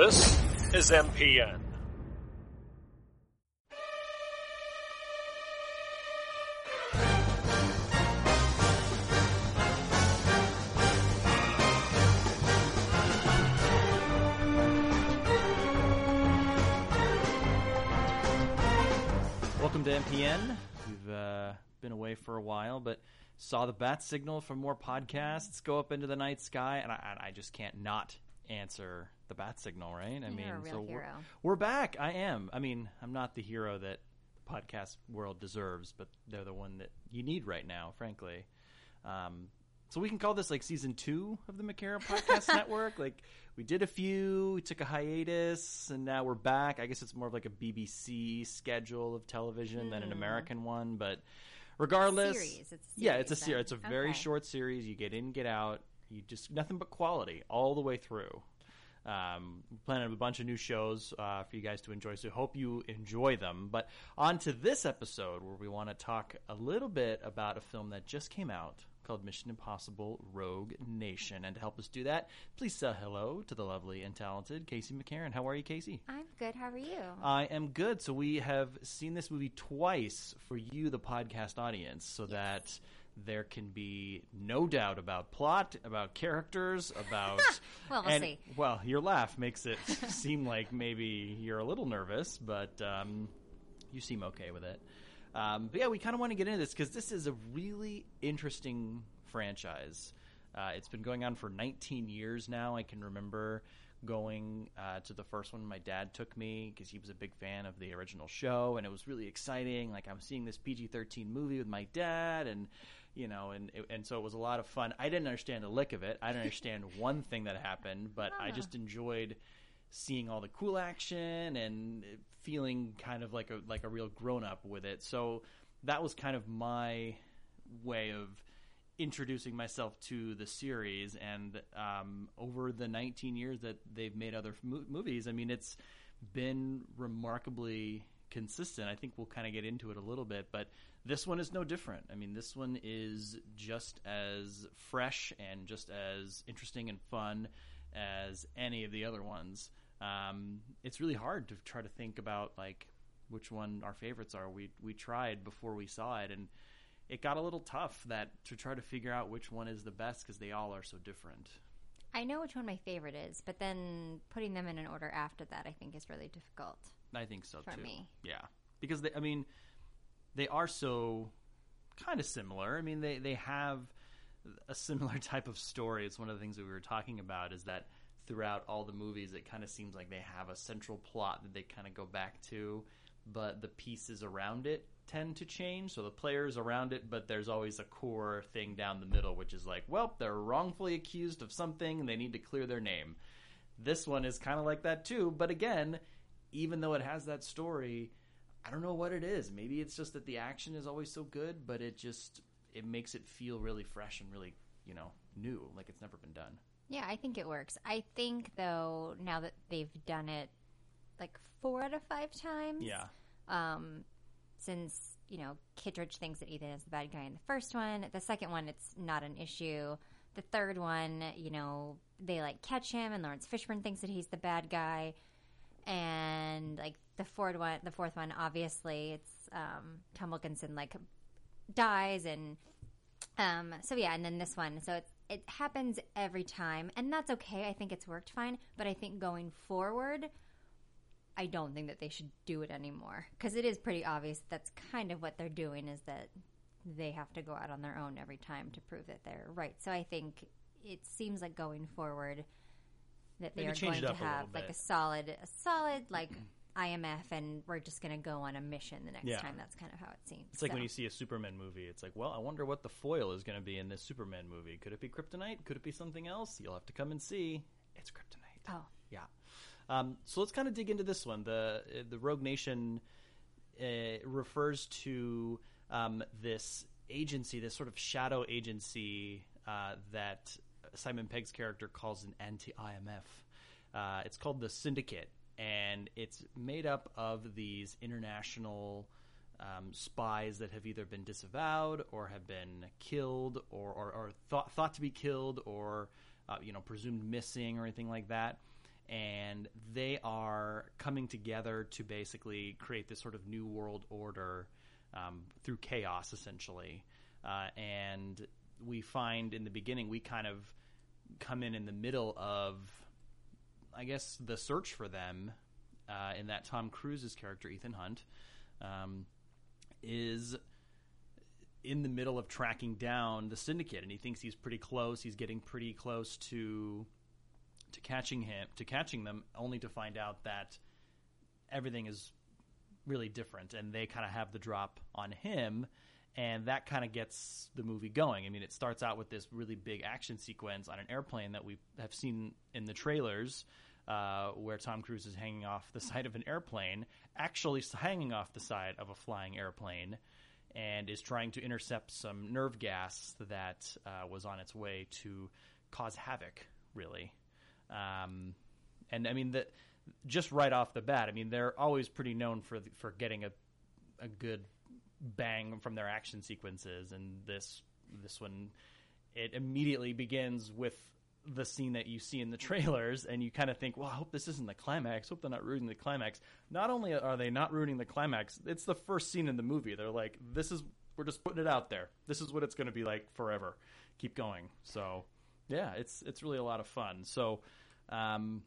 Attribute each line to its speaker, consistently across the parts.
Speaker 1: This is MPN.
Speaker 2: Welcome to MPN. We've uh, been away for a while, but saw the bat signal for more podcasts go up into the night sky, and I, and I just can't not answer the bat signal, right? I
Speaker 3: You're
Speaker 2: mean, so we're, we're back. I am. I mean, I'm not the hero that the podcast world deserves, but they're the one that you need right now, frankly. Um, so we can call this like season two of the McCarran Podcast Network. Like we did a few, we took a hiatus, and now we're back. I guess it's more of like a BBC schedule of television than an American one, but regardless,
Speaker 3: Series. It's a
Speaker 2: yeah, it's a
Speaker 3: series
Speaker 2: series. It's a very
Speaker 3: Okay.
Speaker 2: short series. You get in, get out. You just nothing but quality all the way through. Um, we're planning a bunch of new shows uh, for you guys to enjoy, so hope you enjoy them. But on to this episode where we want to talk a little bit about a film that just came out called Mission Impossible Rogue Nation. And to help us do that, please say hello to the lovely and talented Casey McCarran. How are you, Casey?
Speaker 3: I'm good. How are you?
Speaker 2: I am good. So we have seen this movie twice for you, the podcast audience, so that there can be no doubt about plot, about characters, about.
Speaker 3: Well, we'll
Speaker 2: and-
Speaker 3: see.
Speaker 2: Well, your laugh makes it seem like maybe you're a little nervous, but um, you seem okay with it. Um, but yeah, we kind of want to get into this because this is a really interesting franchise. Uh, it's been going on for 19 years now. I can remember going uh, to the first one. My dad took me because he was a big fan of the original show, and it was really exciting. Like I'm seeing this PG-13 movie with my dad, and you know, and and so it was a lot of fun. I didn't understand a lick of it. I didn't understand one thing that happened, but I just enjoyed seeing all the cool action and feeling kind of like a like a real grown up with it. So that was kind of my way of introducing myself to the series. And um, over the 19 years that they've made other mo- movies, I mean, it's been remarkably consistent. I think we'll kind of get into it a little bit, but this one is no different. I mean, this one is just as fresh and just as interesting and fun as any of the other ones. Um, it's really hard to try to think about like which one our favorites are. We we tried before we saw it, and it got a little tough that to try to figure out which one is the best because they all are so different.
Speaker 3: I know which one my favorite is, but then putting them in an order after that, I think, is really difficult.
Speaker 2: I think so too.
Speaker 3: For
Speaker 2: too.
Speaker 3: me.
Speaker 2: Yeah, because they, I mean, they are so kind of similar. I mean, they they have a similar type of story. It's one of the things that we were talking about is that throughout all the movies, it kind of seems like they have a central plot that they kind of go back to, but the pieces around it tend to change. So the players around it, but there's always a core thing down the middle, which is like, well, they're wrongfully accused of something and they need to clear their name. This one is kind of like that too, but again, even though it has that story, I don't know what it is. Maybe it's just that the action is always so good, but it just it makes it feel really fresh and really, you know, new, like it's never been done.
Speaker 3: Yeah, I think it works. I think though now that they've done it like four out of five times.
Speaker 2: Yeah.
Speaker 3: Um, since you know Kittredge thinks that Ethan is the bad guy in the first one, the second one it's not an issue. The third one, you know, they like catch him, and Laurence Fishburne thinks that he's the bad guy. And like the fourth one, the fourth one, obviously it's um, Tom Wilkinson like dies, and um, so yeah, and then this one, so it it happens every time, and that's okay. I think it's worked fine, but I think going forward, I don't think that they should do it anymore because it is pretty obvious that's kind of what they're doing is that they have to go out on their own every time to prove that they're right. So I think it seems like going forward that they
Speaker 2: Maybe
Speaker 3: are going to have like
Speaker 2: bit.
Speaker 3: a solid, a solid like IMF, and we're just going to go on a mission the next
Speaker 2: Yeah.
Speaker 3: time. That's kind of how it seems.
Speaker 2: It's like when you see a Superman movie. It's like, well, I wonder what the foil is going to be in this Superman movie. Could it be kryptonite? Could it be something else? You'll have to come and see. It's kryptonite.
Speaker 3: Oh.
Speaker 2: Yeah. Um, so let's kind of dig into this one. The the Rogue Nation uh, refers to um, this agency, this sort of shadow agency uh, that Simon Pegg's character calls an anti-IMF. Uh, it's called the Syndicate, and it's made up of these international um, spies that have either been disavowed or have been killed or, or, or thought, thought to be killed or uh, you know presumed missing or anything like that and they are coming together to basically create this sort of new world order um, through chaos, essentially. Uh, and we find in the beginning we kind of come in in the middle of, I guess, the search for them. Uh, in that Tom Cruise's character Ethan Hunt um, is in the middle of tracking down the syndicate, and he thinks he's pretty close. He's getting pretty close to to catching him, to catching them, only to find out that everything is really different, and they kind of have the drop on him, and that kind of gets the movie going. I mean, it starts out with this really big action sequence on an airplane that we have seen in the trailers. Uh, where Tom Cruise is hanging off the side of an airplane, actually hanging off the side of a flying airplane, and is trying to intercept some nerve gas that uh, was on its way to cause havoc, really. Um, and I mean, the, just right off the bat, I mean, they're always pretty known for the, for getting a a good bang from their action sequences, and this this one it immediately begins with the scene that you see in the trailers, and you kind of think, "Well, I hope this isn't the climax. Hope they're not ruining the climax." Not only are they not ruining the climax, it's the first scene in the movie. They're like, "This is we're just putting it out there. This is what it's going to be like forever. Keep going." So, yeah, it's it's really a lot of fun. So, um,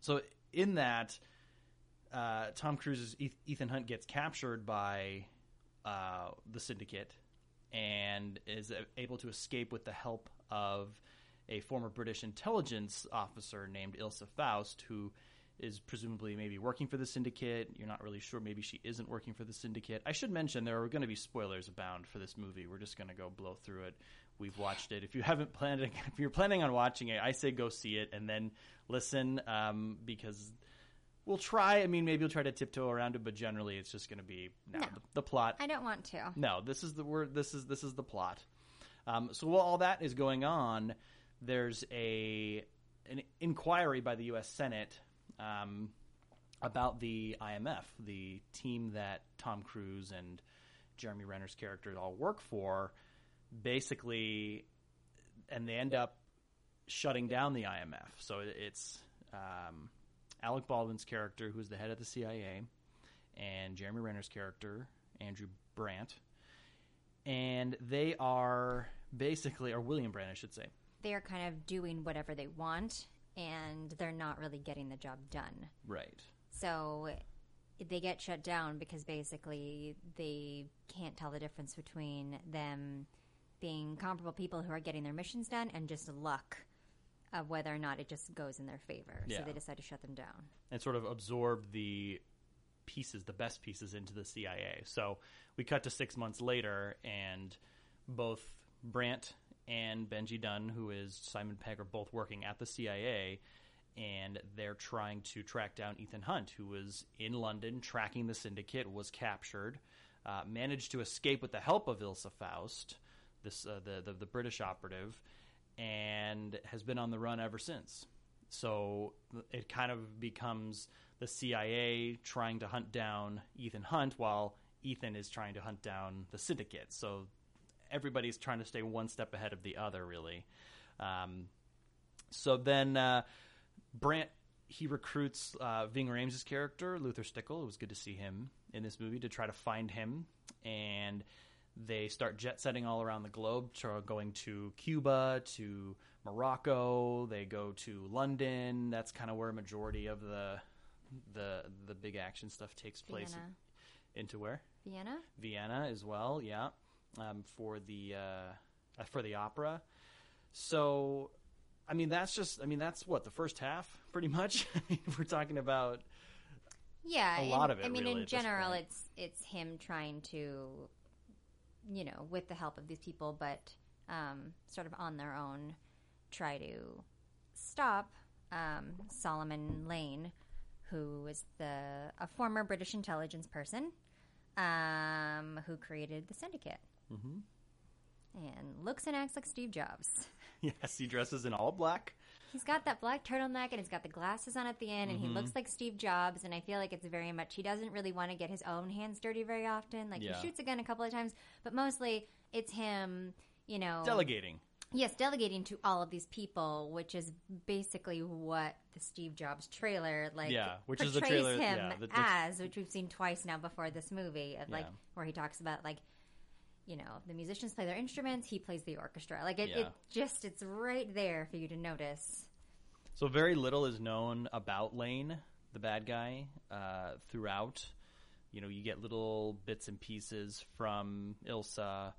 Speaker 2: so in that, uh, Tom Cruise's Ethan Hunt gets captured by uh, the syndicate and is able to escape with the help of a former British intelligence officer named Ilsa Faust, who is presumably maybe working for the syndicate. You're not really sure. Maybe she isn't working for the syndicate. I should mention there are going to be spoilers abound for this movie. We're just going to go blow through it. We've watched it. If you haven't planned, it if you're planning on watching it, I say go see it and then listen um, because we'll try. I mean, maybe we'll try to tiptoe around it, but generally, it's just going to be no,
Speaker 3: No.
Speaker 2: the, the plot.
Speaker 3: I don't want to.
Speaker 2: No, this is the word. This is this is the plot. Um, so while all that is going on, there's a an inquiry by the U.S. Senate um, about the IMF, the team that Tom Cruise and Jeremy Renner's characters all work for. Basically, and they end up shutting down the IMF. So it's um, Alec Baldwin's character, who's the head of the CIA, and Jeremy Renner's character, Andrew Brandt, and they are basically, or William Brandt, I should say.
Speaker 3: They are kind of doing whatever they want, and they're not really getting the job done.
Speaker 2: Right.
Speaker 3: So they get shut down because basically they can't tell the difference between them being comparable people who are getting their missions done and just luck of whether or not it just goes in their favor.
Speaker 2: Yeah.
Speaker 3: So they decide to shut them down.
Speaker 2: and sort of absorb the pieces, the best pieces, into the CIA. So we cut to six months later, and both Brandt and Benji Dunn, who is Simon Pegg, are both working at the CIA, and they're trying to track down Ethan Hunt, who was in London tracking the syndicate, was captured, uh, managed to escape with the help of Ilsa Faust, this uh, the, the the British operative, and has been on the run ever since. So it kind of becomes the CIA trying to hunt down Ethan Hunt while Ethan is trying to hunt down the syndicate. So everybody's trying to stay one step ahead of the other, really. Um, so then uh, Brandt he recruits uh, Ving Rhames' character Luther Stickell. It was good to see him in this movie to try to find him, and they start jet setting all around the globe, to, going to Cuba, to Morocco. They go to London. That's kind of where a majority of the the the big action stuff takes place. Into where?
Speaker 3: Vienna?
Speaker 2: Vienna as well, yeah, um, for the uh, for the opera. So, I mean, that's just, I mean, that's what the first half, pretty much. I mean, we're talking about,
Speaker 3: Yeah,
Speaker 2: A
Speaker 3: and-
Speaker 2: lot of it,
Speaker 3: I mean,
Speaker 2: really,
Speaker 3: in general, it's it's him trying to, you know, with the help of these people, but um, sort of on their own, try to stop um, Solomon Lane, who is the a former British intelligence person, um, who created the syndicate,
Speaker 2: Mhm.
Speaker 3: and looks and acts like Steve Jobs.
Speaker 2: yes, he dresses in all black.
Speaker 3: He's got that black turtleneck and he's got the glasses on at the end and
Speaker 2: Mm-hmm.
Speaker 3: he looks like Steve Jobs and I feel like it's very much he doesn't really want to get his own hands dirty very often. Like
Speaker 2: Yeah.
Speaker 3: he shoots a gun a couple of times, but mostly it's him, you know
Speaker 2: Delegating.
Speaker 3: Yes, delegating to all of these people, which is basically what the Steve Jobs trailer like
Speaker 2: Yeah, which
Speaker 3: portrays
Speaker 2: is the trailer-
Speaker 3: him
Speaker 2: yeah, the- the-
Speaker 3: as, which we've seen twice now before this movie, of like
Speaker 2: Yeah.
Speaker 3: where he talks about like you know the musicians play their instruments, he plays the orchestra. Like it,
Speaker 2: Yeah.
Speaker 3: it just it's right there for you to notice.
Speaker 2: So very little is known about Lane, the bad guy, uh, throughout. You know, you get little bits and pieces from Ilsa,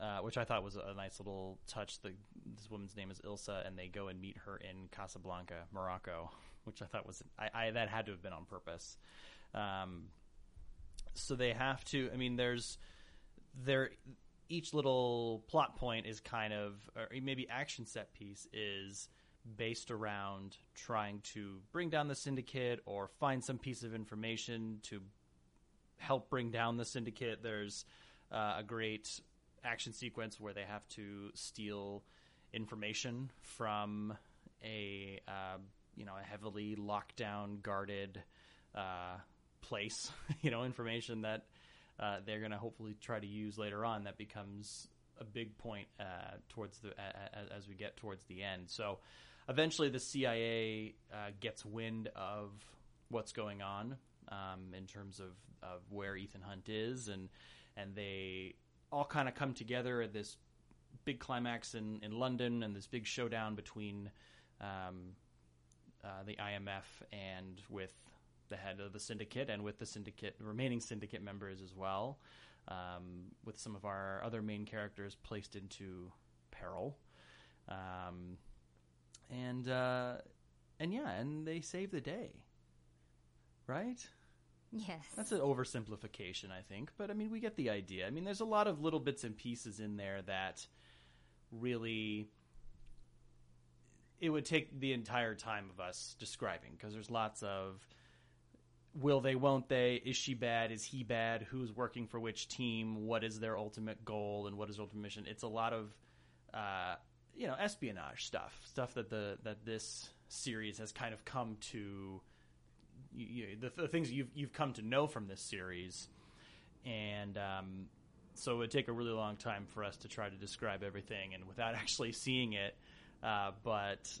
Speaker 2: uh, which I thought was a nice little touch. The, this woman's name is Ilsa, and they go and meet her in Casablanca, Morocco, which I thought was I, I that had to have been on purpose. Um, so they have to. I mean, there's there each little plot point is kind of or maybe action set piece is based around trying to bring down the syndicate or find some piece of information to help bring down the syndicate there's uh, a great action sequence where they have to steal information from a uh, you know a heavily locked down guarded uh, place you know information that uh, they're going to hopefully try to use later on that becomes a big point uh, towards the as we get towards the end. So eventually, the CIA uh, gets wind of what's going on um, in terms of, of where Ethan Hunt is, and and they all kind of come together at this big climax in, in London and this big showdown between um, uh, the IMF and with the head of the syndicate and with the syndicate remaining syndicate members as well, um, with some of our other main characters placed into peril, um, and uh, and yeah, and they save the day, right?
Speaker 3: Yes,
Speaker 2: That's an oversimplification, I think, but I mean, we get the idea. I mean, there's a lot of little bits and pieces in there that really it would take the entire time of us describing because there's lots of will they won't they? Is she bad? Is he bad? Who's working for which team? What is their ultimate goal and what is their ultimate mission? It's a lot of uh, you know espionage stuff stuff that the that this series has kind of come to you, the, the things you've you've come to know from this series and um, so it would take a really long time for us to try to describe everything and without actually seeing it uh, but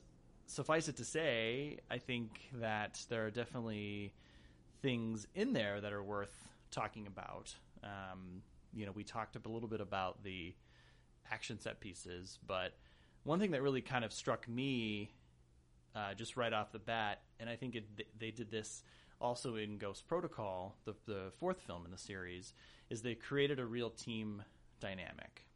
Speaker 2: suffice it to say i think that there are definitely things in there that are worth talking about. Um, you know, we talked a little bit about the action set pieces, but one thing that really kind of struck me uh, just right off the bat, and I think it, they did this also in Ghost Protocol, the, the fourth film in the series, is they created a real team dynamic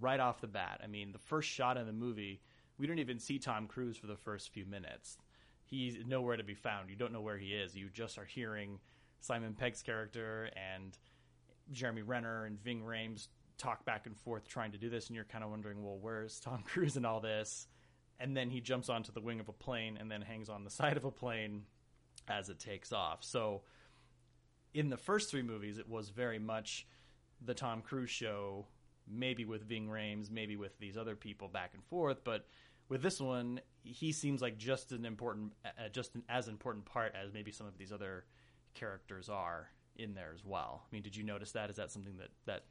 Speaker 2: right off the bat. I mean, the first shot in the movie, we don't even see Tom Cruise for the first few minutes he's nowhere to be found. You don't know where he is. You just are hearing Simon Pegg's character and Jeremy Renner and Ving Rhames talk back and forth trying to do this, and you're kind of wondering, well, where's Tom Cruise in all this? And then he jumps onto the wing of a plane and then hangs on the side of a plane as it takes off. So in the first three movies, it was very much the Tom Cruise show, maybe with Ving Rhames, maybe with these other people back and forth, but with this one, he seems like just an important, uh, just an as important part as maybe some of these other characters are in there as well. I mean, did you notice that? Is that something that that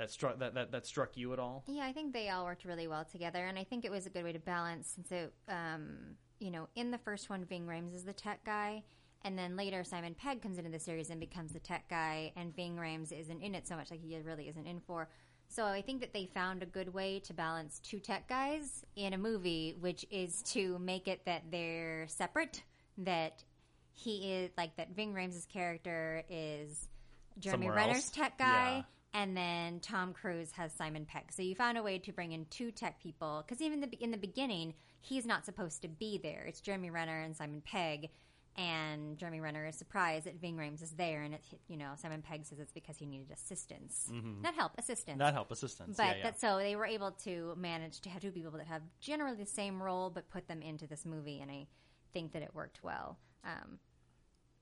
Speaker 2: that struck that that, that struck you at all?
Speaker 3: Yeah, I think they all worked really well together, and I think it was a good way to balance since it, um, you know, in the first one, Ving Rhames is the tech guy, and then later Simon Pegg comes into the series and becomes the tech guy, and Ving Rhames isn't in it so much, like he really isn't in for. So I think that they found a good way to balance two tech guys in a movie, which is to make it that they're separate, that he is like that Ving Rhames' character is Jeremy
Speaker 2: Somewhere
Speaker 3: Renner's
Speaker 2: else.
Speaker 3: tech guy.
Speaker 2: Yeah.
Speaker 3: And then Tom Cruise has Simon Pegg. So you found a way to bring in two tech people because even the, in the beginning, he's not supposed to be there. It's Jeremy Renner and Simon Pegg, and Jeremy Renner is surprised that Ving Rhames is there, and it, you know Simon Pegg says it's because he needed assistance, not help, assistance.
Speaker 2: Not help assistance,
Speaker 3: But
Speaker 2: yeah, yeah.
Speaker 3: that so they were able to manage to have two people that have generally the same role, but put them into this movie, and I think that it worked well um,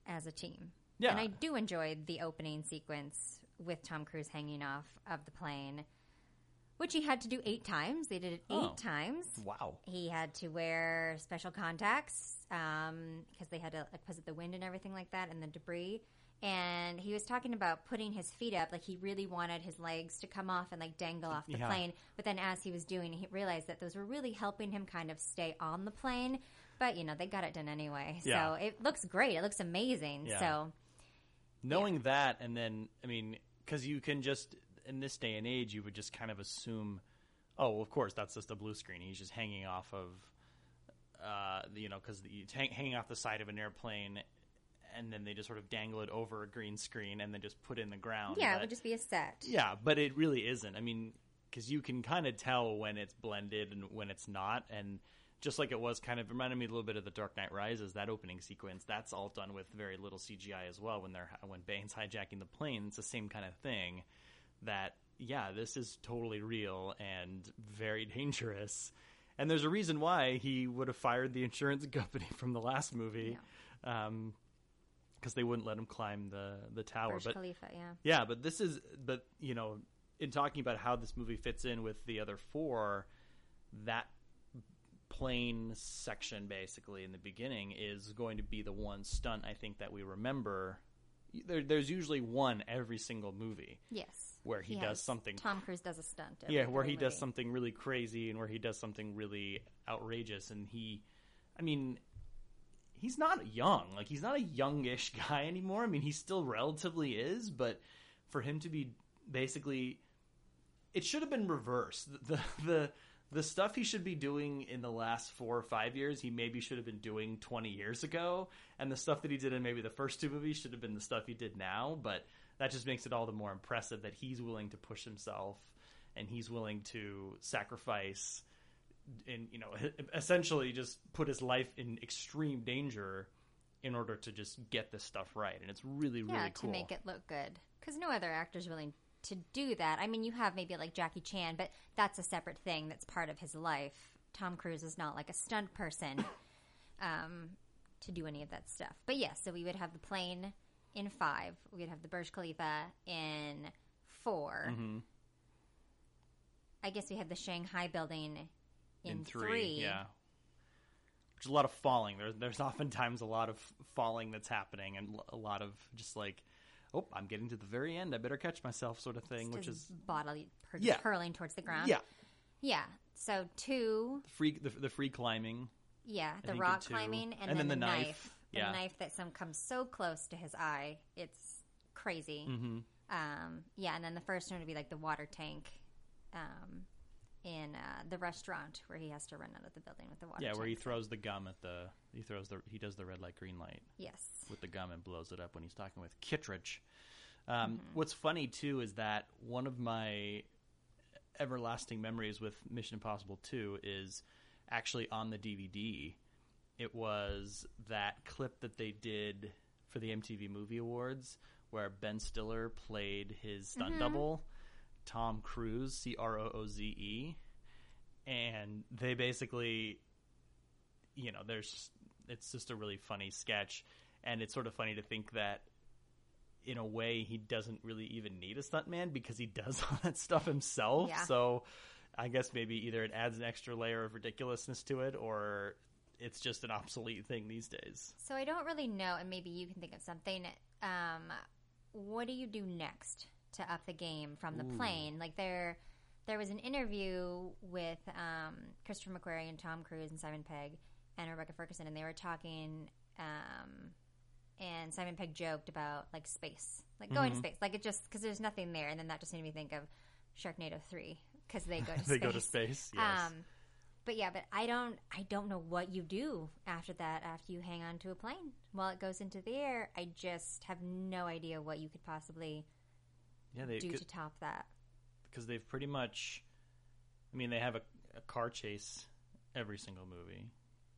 Speaker 3: as a team.
Speaker 2: Yeah.
Speaker 3: and I do enjoy the opening sequence with Tom Cruise hanging off of the plane, which he had to do eight times. They did it eight
Speaker 2: Oh.
Speaker 3: times.
Speaker 2: wow.
Speaker 3: He had to wear special contacts um, because they had to like because of the wind and everything like that and the debris. And he was talking about putting his feet up, like he really wanted his legs to come off and like dangle off the
Speaker 2: Yeah.
Speaker 3: plane. But then as he was doing, he realized that those were really helping him kind of stay on the plane. But you know, they got it done anyway,
Speaker 2: Yeah.
Speaker 3: so it looks great. It looks amazing.
Speaker 2: Yeah.
Speaker 3: So
Speaker 2: knowing that and then i mean because you can just in this day and age you would just kind of assume oh of course that's just a blue screen. He's just hanging off of uh, you know because hang, hanging off the side of an airplane and then they just sort of dangle it over a green screen and then just put it in the ground.
Speaker 3: Yeah, it would just be a set.
Speaker 2: yeah but it really isn't. I mean because you can kind of tell when it's blended and when it's not and just like it was kind of reminded me a little bit of the Dark Knight Rises that opening sequence. That's all done with very little CGI as well when they're when Bane's hijacking the plane. It's the same kind of thing that yeah this is totally real and very dangerous. And there's a reason why he would have fired the insurance company from the last movie um because they wouldn't let him climb the the tower.
Speaker 3: Burj
Speaker 2: but
Speaker 3: Khalifa, yeah.
Speaker 2: yeah, but this is, but you know, in talking about how this movie fits in with the other four, that plane section basically in the beginning is going to be the one stunt I think that we remember. There, there's usually one every single movie.
Speaker 3: Yes.
Speaker 2: Where he does
Speaker 3: has-
Speaker 2: something-
Speaker 3: Tom Cruise does a stunt.
Speaker 2: Yeah, where he does something really crazy and where he does something really outrageous. And he, I mean, he's not young. Like, he's not a youngish guy anymore. I mean, he still relatively is, but for him to be basically, it should have been reversed. The, the, the stuff he should be doing in the last four or five years, he maybe should have been doing 20 years ago. And the stuff that he did in maybe the first two movies should have been the stuff he did now. But that just makes it all the more impressive that he's willing to push himself and he's willing to sacrifice and you know essentially just put his life in extreme danger in order to just get this stuff right and it's really really
Speaker 3: yeah,
Speaker 2: cool
Speaker 3: to make it look good. Because no other actor's willing to do that. I mean, you have maybe like Jackie Chan, but that's a separate thing that's part of his life. Tom Cruise is not like a stunt person um, to do any of that stuff. But yes, so we would have the plane in five. We would have the Burj Khalifa in 4
Speaker 2: Mm-hmm.
Speaker 3: I guess we had the Shanghai building in,
Speaker 2: in three, yeah Which is a lot of falling there's there's oftentimes a lot of falling that's happening and a lot of just like oh i'm getting to the very end i better catch myself sort of thing which is
Speaker 3: bodily per-
Speaker 2: Yeah.
Speaker 3: hurling towards the ground.
Speaker 2: yeah
Speaker 3: Yeah. So two,
Speaker 2: free the, the free climbing
Speaker 3: yeah, the rock climbing, and,
Speaker 2: And
Speaker 3: then,
Speaker 2: then
Speaker 3: the
Speaker 2: the
Speaker 3: knife.
Speaker 2: knife.
Speaker 3: The
Speaker 2: Yeah.
Speaker 3: knife that some comes so close to his eye, it's crazy.
Speaker 2: mm-hmm.
Speaker 3: Um, yeah, and then the first one would be like the water tank, um, in uh, the restaurant where he has to run out of the building with the water.
Speaker 2: yeah where he
Speaker 3: tank.
Speaker 2: throws the gum at the he throws the he does the red light green light
Speaker 3: Yes.
Speaker 2: with the gum and blows it up when he's talking with Kittredge. Um, What's funny too is that one of my everlasting memories with Mission Impossible 2 is actually on the DVD. It was that clip that they did for the MTV Movie Awards where Ben Stiller played his stunt double, Tom Cruise, C R O O Z E. And they basically you know, there's it's just a really funny sketch, and it's sort of funny to think that in a way he doesn't really even need a stuntman because he does all that stuff himself.
Speaker 3: Yeah.
Speaker 2: So I guess maybe either it adds an extra layer of ridiculousness to it, or it's just an obsolete thing these days.
Speaker 3: So I don't really know, and maybe you can think of something. Um, what do you do next to up the game from the plane? Like there, there was an interview with um, Christopher McQuarrie and Tom Cruise and Simon Pegg and Rebecca Ferguson, and they were talking. Um, and Simon Pegg joked about like space, like going to space, like it just because there's nothing there, and then that just made me think of Sharknado three because they go to space.
Speaker 2: they
Speaker 3: space.
Speaker 2: go to space. Yes.
Speaker 3: Um, but yeah, but I don't, I don't know what you do after that. After you hang on to a plane while it goes into the air, I just have no idea what you could possibly
Speaker 2: yeah, they
Speaker 3: do to top that.
Speaker 2: because they've pretty much. I mean, they have a, a car chase every single movie.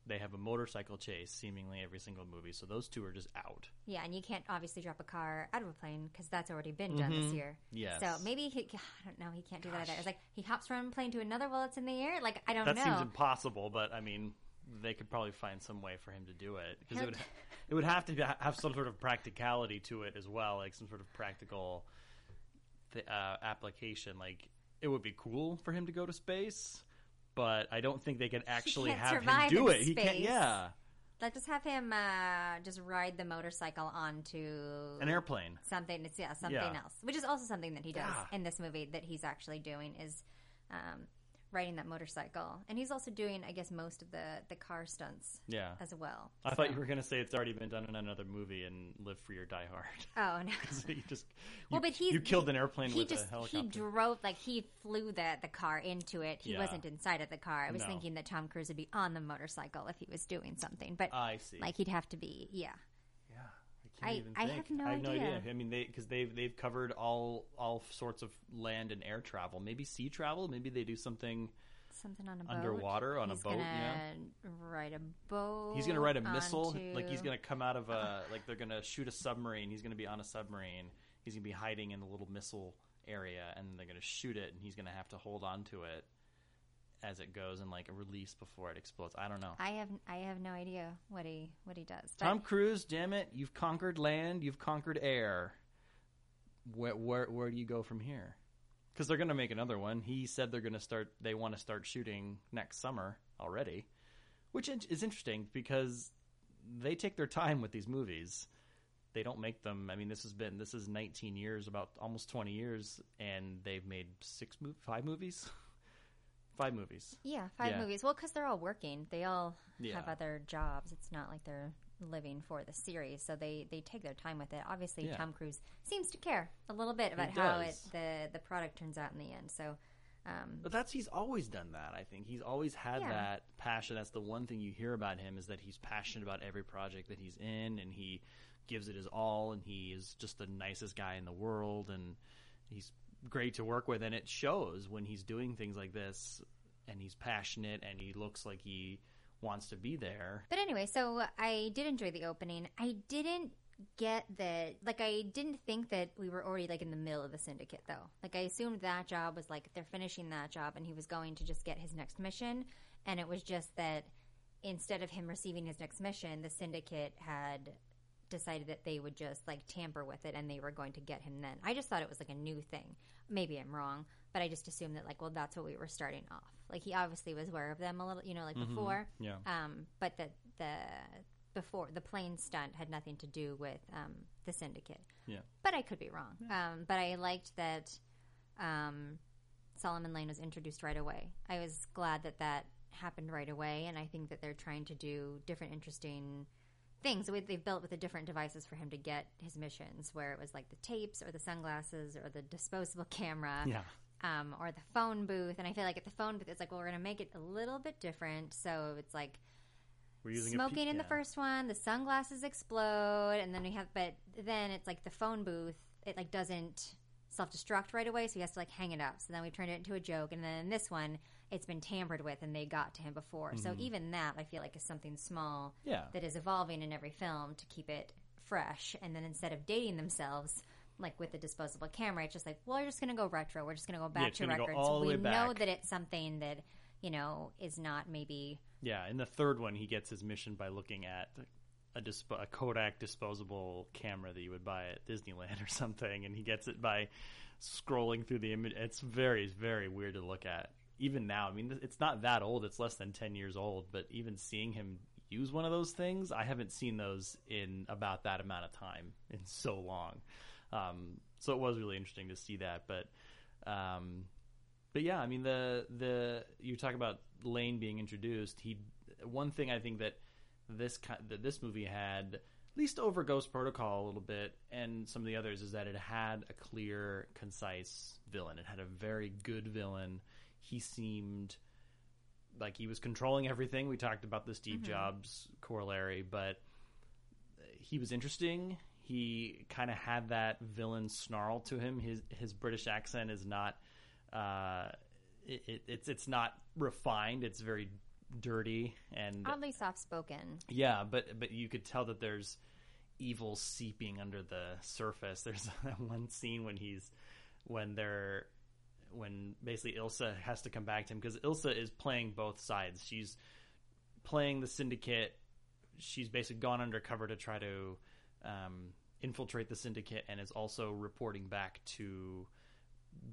Speaker 2: They have a motorcycle chase seemingly every single movie. So those two are just out.
Speaker 3: Yeah, and you can't obviously drop a car out of a plane because that's already been done this year.
Speaker 2: Mm-hmm. Yes.
Speaker 3: So maybe he, I don't know, he can't do that either. It's like he hops from one plane to another while it's in the air. Like I don't
Speaker 2: That
Speaker 3: know.
Speaker 2: seems impossible, but I mean, they could probably find some way for him to do it because it would it would have to have some sort of practicality to it as well, like some sort of practical th- uh, application. Like it would be cool for him to go to space, but I don't think they could actually have him do it. He can't.
Speaker 3: space.
Speaker 2: Yeah,
Speaker 3: Like just have him uh, just ride the motorcycle onto
Speaker 2: An airplane.
Speaker 3: something. It's yeah, something
Speaker 2: Yeah.
Speaker 3: else, which is also something that he does
Speaker 2: Yeah.
Speaker 3: in this movie that he's actually doing is um, riding that motorcycle, and he's also doing, I guess, most of the the car stunts
Speaker 2: Yeah.
Speaker 3: as well.
Speaker 2: I thought you were going to say it's already been done in another movie and Live Free or Die Hard.
Speaker 3: Oh no.
Speaker 2: so you just
Speaker 3: Well, but he
Speaker 2: you killed an airplane
Speaker 3: He
Speaker 2: with
Speaker 3: just
Speaker 2: a helicopter.
Speaker 3: he drove like he flew the the car into it. He
Speaker 2: Yeah.
Speaker 3: wasn't inside of the car. I was
Speaker 2: No.
Speaker 3: thinking that Tom Cruise would be on the motorcycle if he was doing something, but
Speaker 2: I see.
Speaker 3: like he'd have to be yeah.
Speaker 2: I
Speaker 3: I-
Speaker 2: even
Speaker 3: I
Speaker 2: think.
Speaker 3: have no
Speaker 2: I have no
Speaker 3: idea.
Speaker 2: idea. I mean, they because they've they've covered all all sorts of land and air travel. Maybe sea travel. Maybe they do something.
Speaker 3: Something on a boat.
Speaker 2: Underwater on a boat, yeah.
Speaker 3: Ride a boat.
Speaker 2: He's going to ride a missile.
Speaker 3: onto-
Speaker 2: Like he's going to come out of a like they're going to shoot a submarine. He's going to be on a submarine. He's going to be hiding in the little missile area, and they're going to shoot it, and he's going to have to hold on to it as it goes and like a release before it explodes. I don't know.
Speaker 3: I have I have no idea what he what he does. But
Speaker 2: Tom Cruise, damn it, you've conquered land, you've conquered air. Where where where do you go from here? Because they're going to make another one. He said they're going to start. They want to start shooting next summer already, which is interesting because they take their time with these movies. They don't make them. I mean, this has been this is 19 years, about almost 20 years, and they've made six, five movies, five movies.
Speaker 3: yeah, five
Speaker 2: Yeah.
Speaker 3: movies. Well, because they're all working, they all
Speaker 2: Yeah.
Speaker 3: have other jobs. It's not like they're living for the series, so they they take their time with it. Obviously,
Speaker 2: Yeah.
Speaker 3: Tom Cruise seems to care a little bit about how it
Speaker 2: does.
Speaker 3: the the product turns out in the end. So. Um,
Speaker 2: But that's he's always done that. I think he's always had
Speaker 3: Yeah.
Speaker 2: that passion. That's the one thing you hear about him is that he's passionate about every project that he's in, and he gives it his all. And he is just the nicest guy in the world, and he's great to work with. And it shows when he's doing things like this, and he's passionate, and he looks like he wants to be there.
Speaker 3: But anyway, so I did enjoy the opening. I didn't get that like I didn't think that we were already like in the middle of the syndicate though. Like I assumed that job was like they're finishing that job and he was going to just get his next mission and it was just that instead of him receiving his next mission, the syndicate had decided that they would just like tamper with it and they were going to get him then. I just thought it was like a new thing. Maybe I'm wrong, but I just assumed that like well that's what we were starting off. Like he obviously was aware of them a little, you know, like before.
Speaker 2: Yeah.
Speaker 3: Um, but that the before the plane stunt had nothing to do with um, the syndicate.
Speaker 2: Yeah.
Speaker 3: But I could be wrong. Um, but I liked that um, Solomon Lane was introduced right away. I was glad that that happened right away, and I think that they're trying to do different interesting things. So They've built with the different devices for him to get his missions, where it was like the tapes or the sunglasses or the disposable camera
Speaker 2: Yeah.
Speaker 3: um, or the phone booth. And I feel like at the phone booth, it's like, well, we're going to make it a little bit different. So it's like
Speaker 2: We're using a
Speaker 3: smoking
Speaker 2: pe-
Speaker 3: in the
Speaker 2: yeah.
Speaker 3: first one, the sunglasses explode, and then we have, but then it's like the phone booth, it like doesn't self destruct right away, so he has to like hang it up. So then we turned it into a joke, and then in this one, it's been tampered with, and they got to him before. So even that, I feel like, is something small
Speaker 2: Mm-hmm. Yeah.
Speaker 3: that is evolving in every film to keep it fresh. And then instead of dating themselves, like with the disposable camera, it's just like, well, we're just going to go retro. We're just going to go back
Speaker 2: it's
Speaker 3: to records. we know that it's something that you know is not maybe
Speaker 2: Yeah, in the third one, he gets his mission by looking at a, disp- a Kodak disposable camera that you would buy at Disneyland or something, and he gets it by scrolling through the image. It's very, very weird to look at. Even now, I mean, it's not that old; it's less than ten years old. But even seeing him use one of those things, I haven't seen those in about that amount of time in so long. Um, so it was really interesting to see that, but. Um, but yeah, I mean the the you talk about Lane being introduced. He one thing I think that this that this movie had at least over Ghost Protocol a little bit, and some of the others is that it had a clear, concise villain. It had a very good villain. He seemed like he was controlling everything. We talked about the Steve Jobs corollary, but he was interesting. He kind of had that villain snarl to him. His his British accent is not uh, it, it, it's it's not refined. It's very dirty and
Speaker 3: oddly soft spoken.
Speaker 2: yeah, but but you could tell that there's evil seeping under the surface. There's that one scene when he's when they're when basically Ilsa has to come back to him because Ilsa is playing both sides. She's playing the syndicate. She's basically gone undercover to try to um, infiltrate the syndicate and is also reporting back to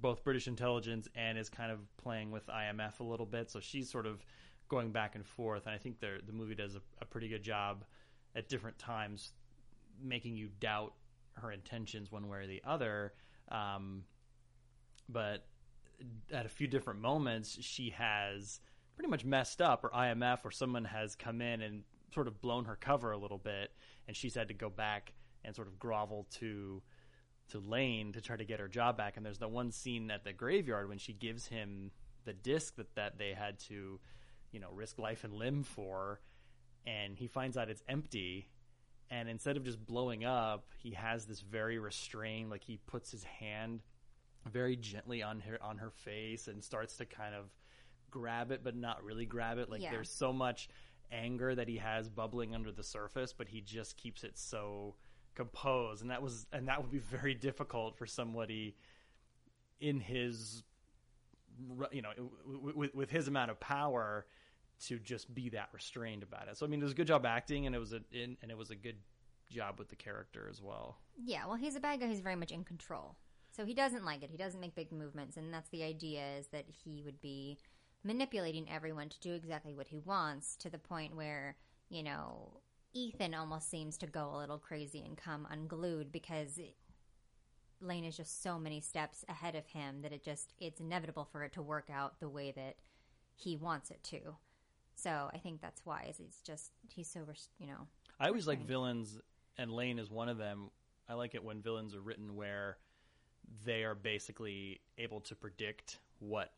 Speaker 2: both British intelligence and is kind of playing with IMF a little bit. So she's sort of going back and forth. And I think the the movie does a, a pretty good job at different times making you doubt her intentions one way or the other. Um, but at a few different moments, she has pretty much messed up, or IMF, or someone has come in and sort of blown her cover a little bit, and she's had to go back and sort of grovel to to Lane to try to get her job back. And there's the one scene at the graveyard when she gives him the disc that, that they had to, you know, risk life and limb for, and he finds out it's empty. And instead of just blowing up, he has this very restrained, like he puts his hand very gently on her on her face and starts to kind of grab it, but not really grab it. Like
Speaker 3: Yeah.
Speaker 2: there's so much anger that he has bubbling under the surface, but he just keeps it so composed, and that was and that would be very difficult for somebody in his you know with, with his amount of power to just be that restrained about it. So I mean, it was a good job acting, and it was a in, and it was a good job with the character as well.
Speaker 3: Yeah, well, he's a bad guy who's very much in control. So he doesn't like it. He doesn't make big movements, and that's the idea is that he would be manipulating everyone to do exactly what he wants to the point where, you know, Ethan almost seems to go a little crazy and come unglued because it, Lane is just so many steps ahead of him that it just it's inevitable for it to work out the way that he wants it to. So I think that's why is he's just he's so you know
Speaker 2: I always like villains, and Lane is one of them. I like it when villains are written where they are basically able to predict what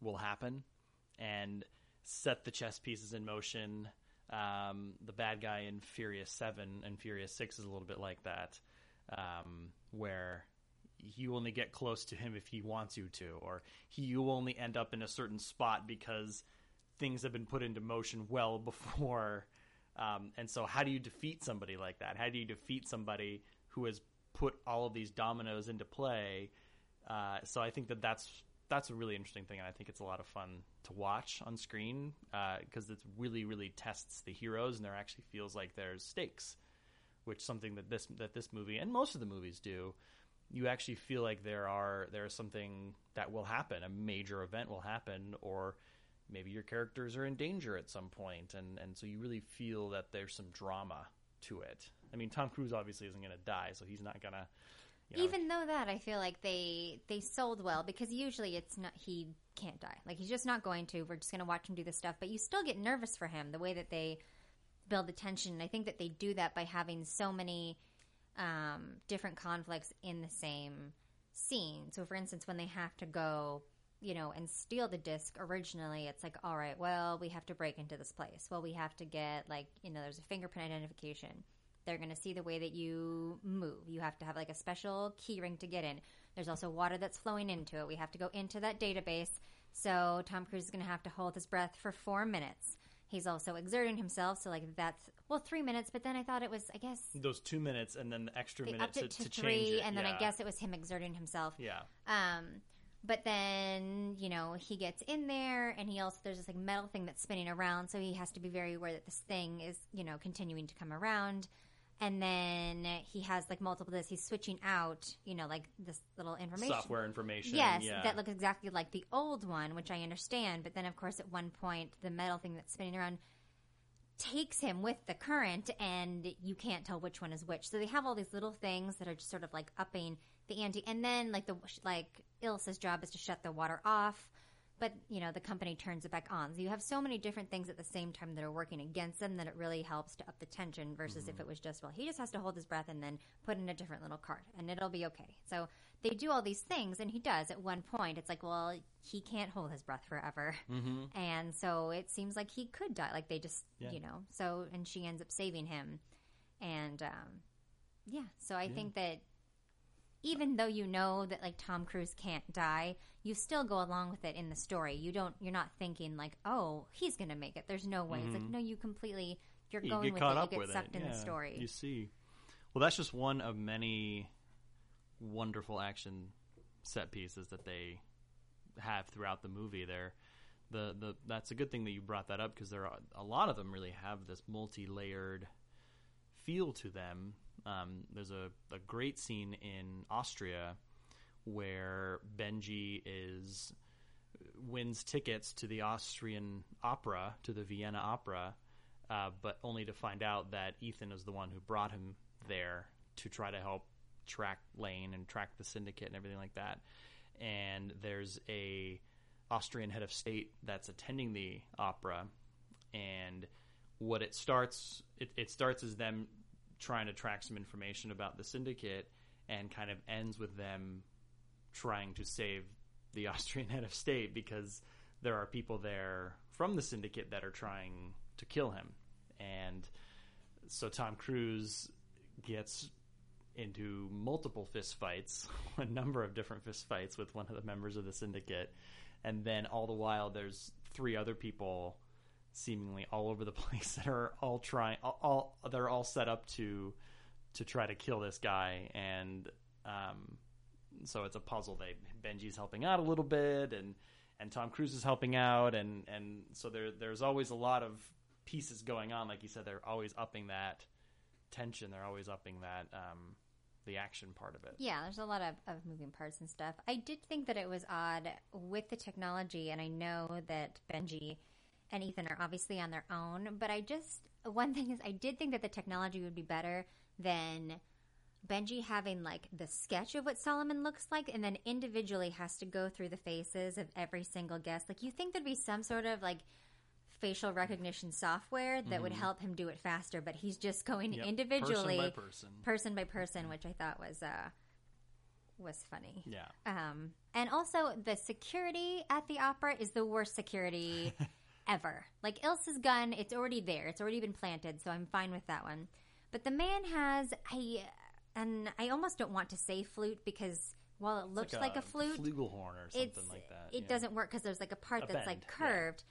Speaker 2: will happen and set the chess pieces in motion. Um, the bad guy in Furious Seven and Furious Six is a little bit like that, um, where you only get close to him if he wants you to, or he, you only end up in a certain spot because things have been put into motion well before. Um, and so, how do you defeat somebody like that? How do you defeat somebody who has put all of these dominoes into play? Uh, so, I think that that's that's a really interesting thing, and I think it's a lot of fun to watch on screen because it really, really tests the heroes, and there actually feels like there's stakes, which is something that this that this movie and most of the movies do. You actually feel like there are there is something that will happen, a major event will happen, or maybe your characters are in danger at some point and and so you really feel that there's some drama to it i mean tom cruise obviously isn't going to die so he's not going to you know,
Speaker 3: Even though that, I feel like they they sold well because usually it's not he can't die. Like he's just not going to. We're just going to watch him do this stuff, but you still get nervous for him the way that they build the tension. And I think that they do that by having so many um, different conflicts in the same scene. So, for instance, when they have to go, you know, and steal the disc originally, it's like, all right, well, we have to break into this place. Well, we have to get like, you know, there's a fingerprint identification. They're going to see the way that you move. You have to have like a special key ring to get in. There's also water that's flowing into it. We have to go into that database. So Tom Cruise is going to have to hold his breath for four minutes. He's also exerting himself. So like that's well three minutes. But then I thought it was I guess
Speaker 2: those two minutes and then the extra minute to,
Speaker 3: to,
Speaker 2: to
Speaker 3: three,
Speaker 2: change it
Speaker 3: and then
Speaker 2: yeah.
Speaker 3: I guess it was him exerting himself.
Speaker 2: yeah
Speaker 3: Um, but then you know he gets in there, and he also there's this like metal thing that's spinning around, so he has to be very aware that this thing is you know continuing to come around. And then he has like multiple this. He's switching out, you know, like this little information.
Speaker 2: software information
Speaker 3: Yes,
Speaker 2: yeah
Speaker 3: that looks exactly like the old one, which I understand. But then, of course, at one point, the metal thing that's spinning around takes him with the current, and you can't tell which one is which. So they have all these little things that are just sort of like upping the ante. And then, like the like Ilsa's job is to shut the water off, but you know the company turns it back on. So you have so many different things at the same time that are working against them that it really helps to up the tension. Versus if it was just well, he just has to hold his breath and then put in a different little card, and it'll be okay. So they do all these things, and he does. At one point, it's like, well, he can't hold his breath forever,
Speaker 2: mm-hmm.
Speaker 3: and so it seems like he could die. Like they just,
Speaker 2: Yeah.
Speaker 3: you know. So and she ends up saving him, and um, yeah. So I think that even though you know that like Tom Cruise can't die, you still go along with it in the story. You don't. You're not thinking like, oh, he's gonna make it. There's no way. It's like mm-hmm. no, you completely. You're
Speaker 2: you
Speaker 3: going
Speaker 2: get
Speaker 3: with
Speaker 2: caught
Speaker 3: it.
Speaker 2: up
Speaker 3: you
Speaker 2: with
Speaker 3: get sucked
Speaker 2: it
Speaker 3: in the story.
Speaker 2: you see well that's just one of many wonderful action set pieces that they have throughout the movie there the the that's a good thing that you brought that up because there are a lot of them really have this multi-layered feel to them um, there's a, a great scene in Austria where Benji is wins tickets to the Austrian opera, to the Vienna opera, uh, but only to find out that Ethan is the one who brought him there to try to help track Lane and track the syndicate and everything like that. And there's a Austrian head of state that's attending the opera, and what it starts it, it starts as them trying to track some information about the syndicate, and kind of ends with them trying to save the Austrian head of state because there are people there from the syndicate that are trying to kill him. And so Tom Cruise gets into multiple fist fights, a number of different fist fights with one of the members of the syndicate. And then all the while, there's three other people seemingly all over the place that are all trying, all, all they're all set up to to try to kill this guy. And um, so it's a puzzle. They Benji's helping out a little bit, and and Tom Cruise is helping out, and and so there there's always a lot of pieces going on. Like you said, they're always upping that tension. They're always upping that um, the action part of it.
Speaker 3: Yeah, there's a lot of, of moving parts and stuff. I did think that it was odd with the technology, and I know that Benji and Ethan are obviously on their own, but I just, one thing is, I did think that the technology would be better than Benji having like the sketch of what Solomon looks like and then individually has to go through the faces of every single guest. Like, you think there'd be some sort of like facial recognition software that would help him do it faster, but he's just going
Speaker 2: Yep.
Speaker 3: individually,
Speaker 2: person by person.
Speaker 3: person by person, which I thought was uh was funny.
Speaker 2: Yeah.
Speaker 3: Um, and also the security at the opera is the worst security ever. Like Ilsa's gun, it's already there. It's already been planted, so I'm fine with that one. But the man has I and I almost don't want to say flute because while it looks like, a, flute,
Speaker 2: flugelhorn or something like that.
Speaker 3: it
Speaker 2: yeah.
Speaker 3: doesn't work because there's like a part
Speaker 2: A
Speaker 3: that's like
Speaker 2: bend, yeah.
Speaker 3: curved.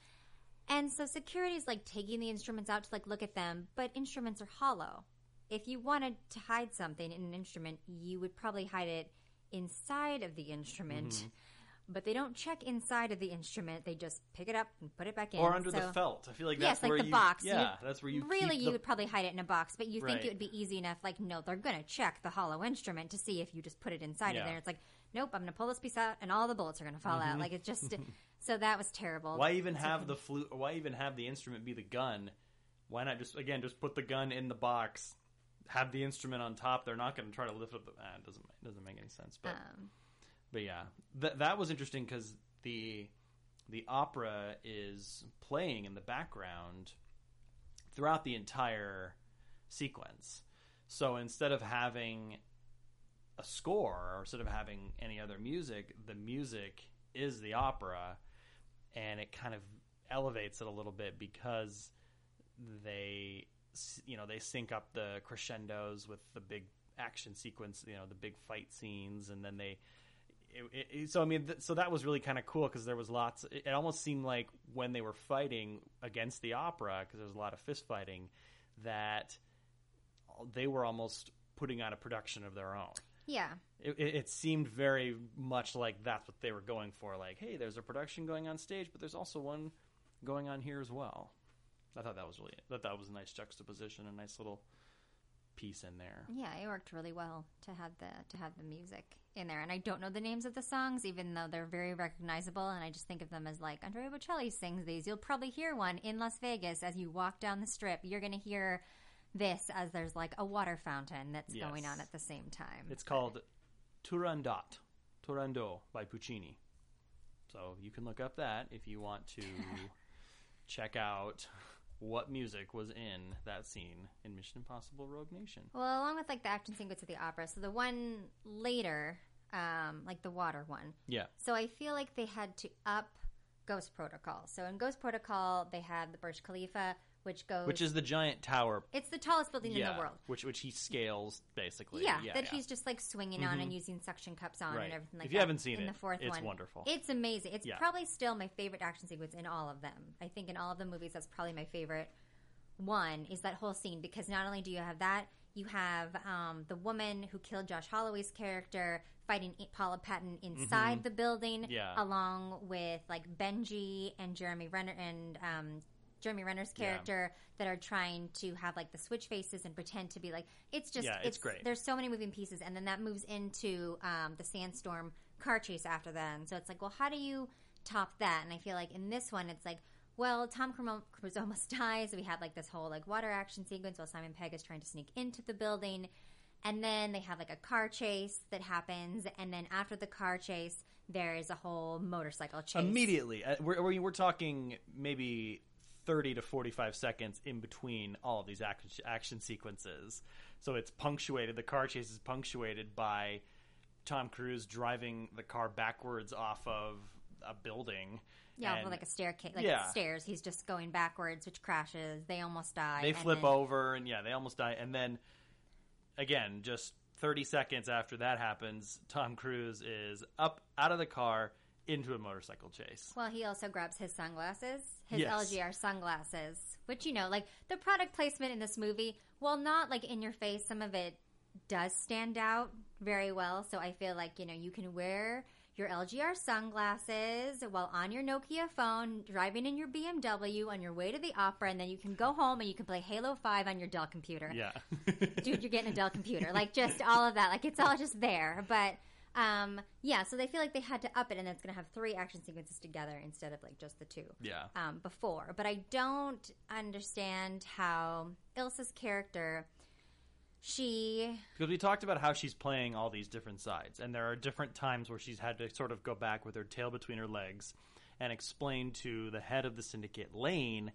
Speaker 3: And so security is like taking the instruments out to like look at them, but instruments are hollow. If you wanted to hide something in an instrument, you would probably hide it inside of the instrument.
Speaker 2: Mm-hmm.
Speaker 3: But they don't check inside of the instrument; they just pick it up and put it back in.
Speaker 2: or under
Speaker 3: So-
Speaker 2: the felt. I feel like that's
Speaker 3: Yes,
Speaker 2: like
Speaker 3: the
Speaker 2: you,
Speaker 3: box.
Speaker 2: Yeah, that's where you
Speaker 3: really you
Speaker 2: the-
Speaker 3: would probably hide it in a box, but you think
Speaker 2: Right.
Speaker 3: it would be easy enough. Like, no, they're going to check the hollow instrument to see if you just put it inside
Speaker 2: Yeah.
Speaker 3: of there. It's like, nope, I'm going to pull this piece out, and all the bullets are going to fall out. Like it's just so that was terrible.
Speaker 2: Mm-hmm. Why even have the flute? Why even have the instrument be the gun? Why not just again just put the gun in the box, have the instrument on top? They're not going to try to lift up the. Ah, it doesn't it doesn't make any sense. But
Speaker 3: Um,
Speaker 2: but yeah, that that was interesting because the the opera is playing in the background throughout the entire sequence. So instead of having a score or instead of having any other music, the music is the opera, and it kind of elevates it a little bit because they, you know, they sync up the crescendos with the big action sequence, you know, the big fight scenes, and then they. It, it, so I mean, th- so that was really kind of cool because there was lots. It, it almost seemed like when they were fighting against the opera, because there was a lot of fist fighting, that they were almost putting on a production of their own
Speaker 3: yeah,
Speaker 2: it, it it seemed very much like that's what they were going for. Like, hey, there's a production going on stage, but there's also one going on here as well. I thought that was really that that was a nice juxtaposition, a nice little piece in there.
Speaker 3: yeah, it worked really well to have the to have the music in there. And I don't know the names of the songs, even though they're very recognizable. And I just think of them as like Andrea Bocelli sings these. You'll probably hear one in Las Vegas as you walk down the strip. You're going to hear this as there's like a water fountain that's going on at the same time.
Speaker 2: It's called Turandot, Turando by Puccini. So you can look up that if you want to check out what music was in that scene in Mission Impossible Rogue Nation.
Speaker 3: Well, along with like the action sequence at the opera, so the one later, um, like the water one.
Speaker 2: Yeah.
Speaker 3: So I feel like they had to up Ghost Protocol. So in Ghost Protocol, they had the Burj Khalifa, which goes,
Speaker 2: Which is the giant tower
Speaker 3: it's the tallest building in the world.
Speaker 2: Which which he scales basically.
Speaker 3: Yeah,
Speaker 2: yeah
Speaker 3: that he's just like swinging on and using suction cups on
Speaker 2: Right.
Speaker 3: and everything like that.
Speaker 2: If you haven't seen
Speaker 3: in
Speaker 2: it,
Speaker 3: the fourth
Speaker 2: it's
Speaker 3: one,
Speaker 2: wonderful.
Speaker 3: It's amazing. It's
Speaker 2: Yeah.
Speaker 3: probably still my favorite action sequence in all of them. I think in all of the movies, that's probably my favorite one. Is that whole scene because not only do you have that, you have um, the woman who killed Josh Holloway's character fighting I- Paula Patton inside the building,
Speaker 2: Mm-hmm. Yeah.
Speaker 3: along with like Benji and Jeremy Renner and um, Jeremy Renner's
Speaker 2: Yeah.
Speaker 3: character that are trying to have like the switch faces and pretend to be like it's just
Speaker 2: Yeah, it's great.
Speaker 3: There's so many moving pieces, and then that moves into um, the sandstorm car chase after that. And so it's like, well, how do you top that. And I feel like in this one, it's like, well, Tom Cruise almost dies. We have like this whole like water action sequence while Simon Pegg is trying to sneak into the building. And then they have like a car chase that happens. And then after the car chase, there is a whole motorcycle chase.
Speaker 2: Immediately. Uh, we're, we're, we're talking maybe 30 to 45 seconds in between all of these action, action sequences. So it's punctuated, the car chase is punctuated by Tom Cruise driving the car backwards off of a building.
Speaker 3: Yeah,
Speaker 2: and
Speaker 3: like a staircase, like
Speaker 2: Yeah.
Speaker 3: stairs. He's just going backwards, which crashes. They almost die.
Speaker 2: they flip
Speaker 3: then-
Speaker 2: over and yeah, they almost die. And then again, just 30 seconds after that happens, Tom Cruise is up out of the car into a motorcycle chase.
Speaker 3: Well, he also grabs his sunglasses, his
Speaker 2: Yes.
Speaker 3: LGR sunglasses, which you know, like the product placement in this movie, while not like in your face, some of it does stand out very well. So I feel like you know you can wear your LGR sunglasses while on your Nokia phone, driving in your BMW on your way to the opera, and then you can go home and you can play Halo Five on your Dell computer
Speaker 2: Yeah.
Speaker 3: dude, you're getting a Dell computer. Like just all of that. Like it's all just there. But um, yeah, so they feel like they had to up it, and it's going to have three action sequences together instead of like just the two.
Speaker 2: yeah.
Speaker 3: Um, before, but I don't understand how Ilsa's character. She
Speaker 2: Because we talked about how she's playing all these different sides, and there are different times where she's had to sort of go back with her tail between her legs and explain to the head of the syndicate, Lane,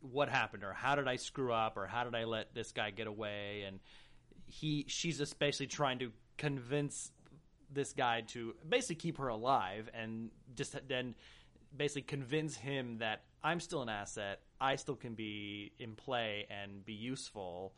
Speaker 2: what happened, or how did I screw up, or how did I let this guy get away, and he, she's just basically trying to convince this guy to basically keep her alive, and just then basically convince him that I'm still an asset, I still can be in play and be useful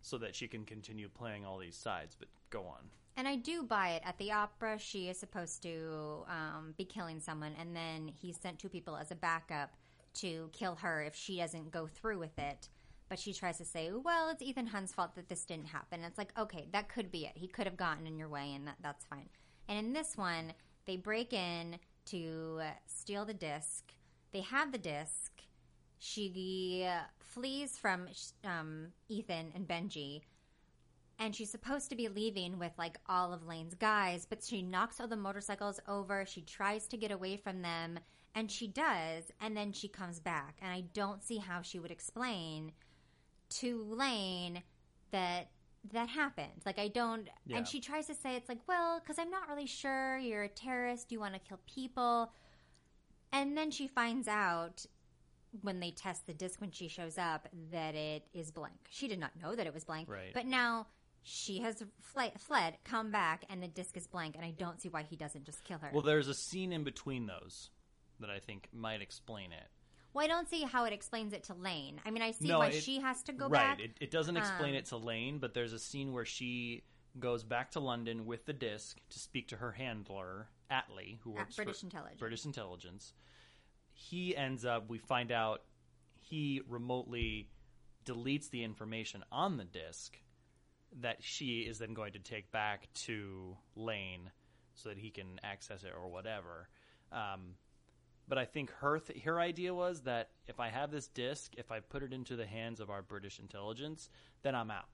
Speaker 2: so that she can continue playing all these sides. But go on.
Speaker 3: And I do buy it. At the opera, she is supposed to um, be killing someone, and then he sent two people as a backup to kill her if she doesn't go through with it. But she tries to say, well, it's Ethan Hunt's fault that this didn't happen. It's like, okay, that could be it. He could have gotten in your way, and that, that's fine. And in this one, they break in to steal the disc. They have the disc. She flees from um, Ethan and Benji and she's supposed to be leaving with like all of Lane's guys, but she knocks all the motorcycles over. She tries to get away from them, and she does, and then she comes back. And I don't see how she would explain to Lane that that happened. Like I don't.
Speaker 2: Yeah.
Speaker 3: And she tries to say it's like, well, because I'm not really sure. You're a terrorist. You want to kill people. And then she finds out when they test the disc when she shows up that it is blank. She did not know that it was blank.
Speaker 2: Right.
Speaker 3: But now she has fle- fled, come back, and the disc is blank, and I don't see why he doesn't just kill her.
Speaker 2: Well, there's a scene in between those that I think might explain it.
Speaker 3: Well, I don't see how it explains it to Lane. I mean, I see
Speaker 2: No,
Speaker 3: why
Speaker 2: it-
Speaker 3: she has to go
Speaker 2: right.
Speaker 3: back.
Speaker 2: It, it doesn't explain
Speaker 3: Um,
Speaker 2: it to Lane, but there's a scene where she goes back to London with the disc to speak to her handler, Atlee, who works
Speaker 3: British
Speaker 2: for
Speaker 3: Intelligence.
Speaker 2: British Intelligence. He ends up. We find out he remotely deletes the information on the disc that she is then going to take back to Lane so that he can access it or whatever. Um, but I think her th- her idea was that if I have this disc, if I put it into the hands of our British intelligence, then I'm out.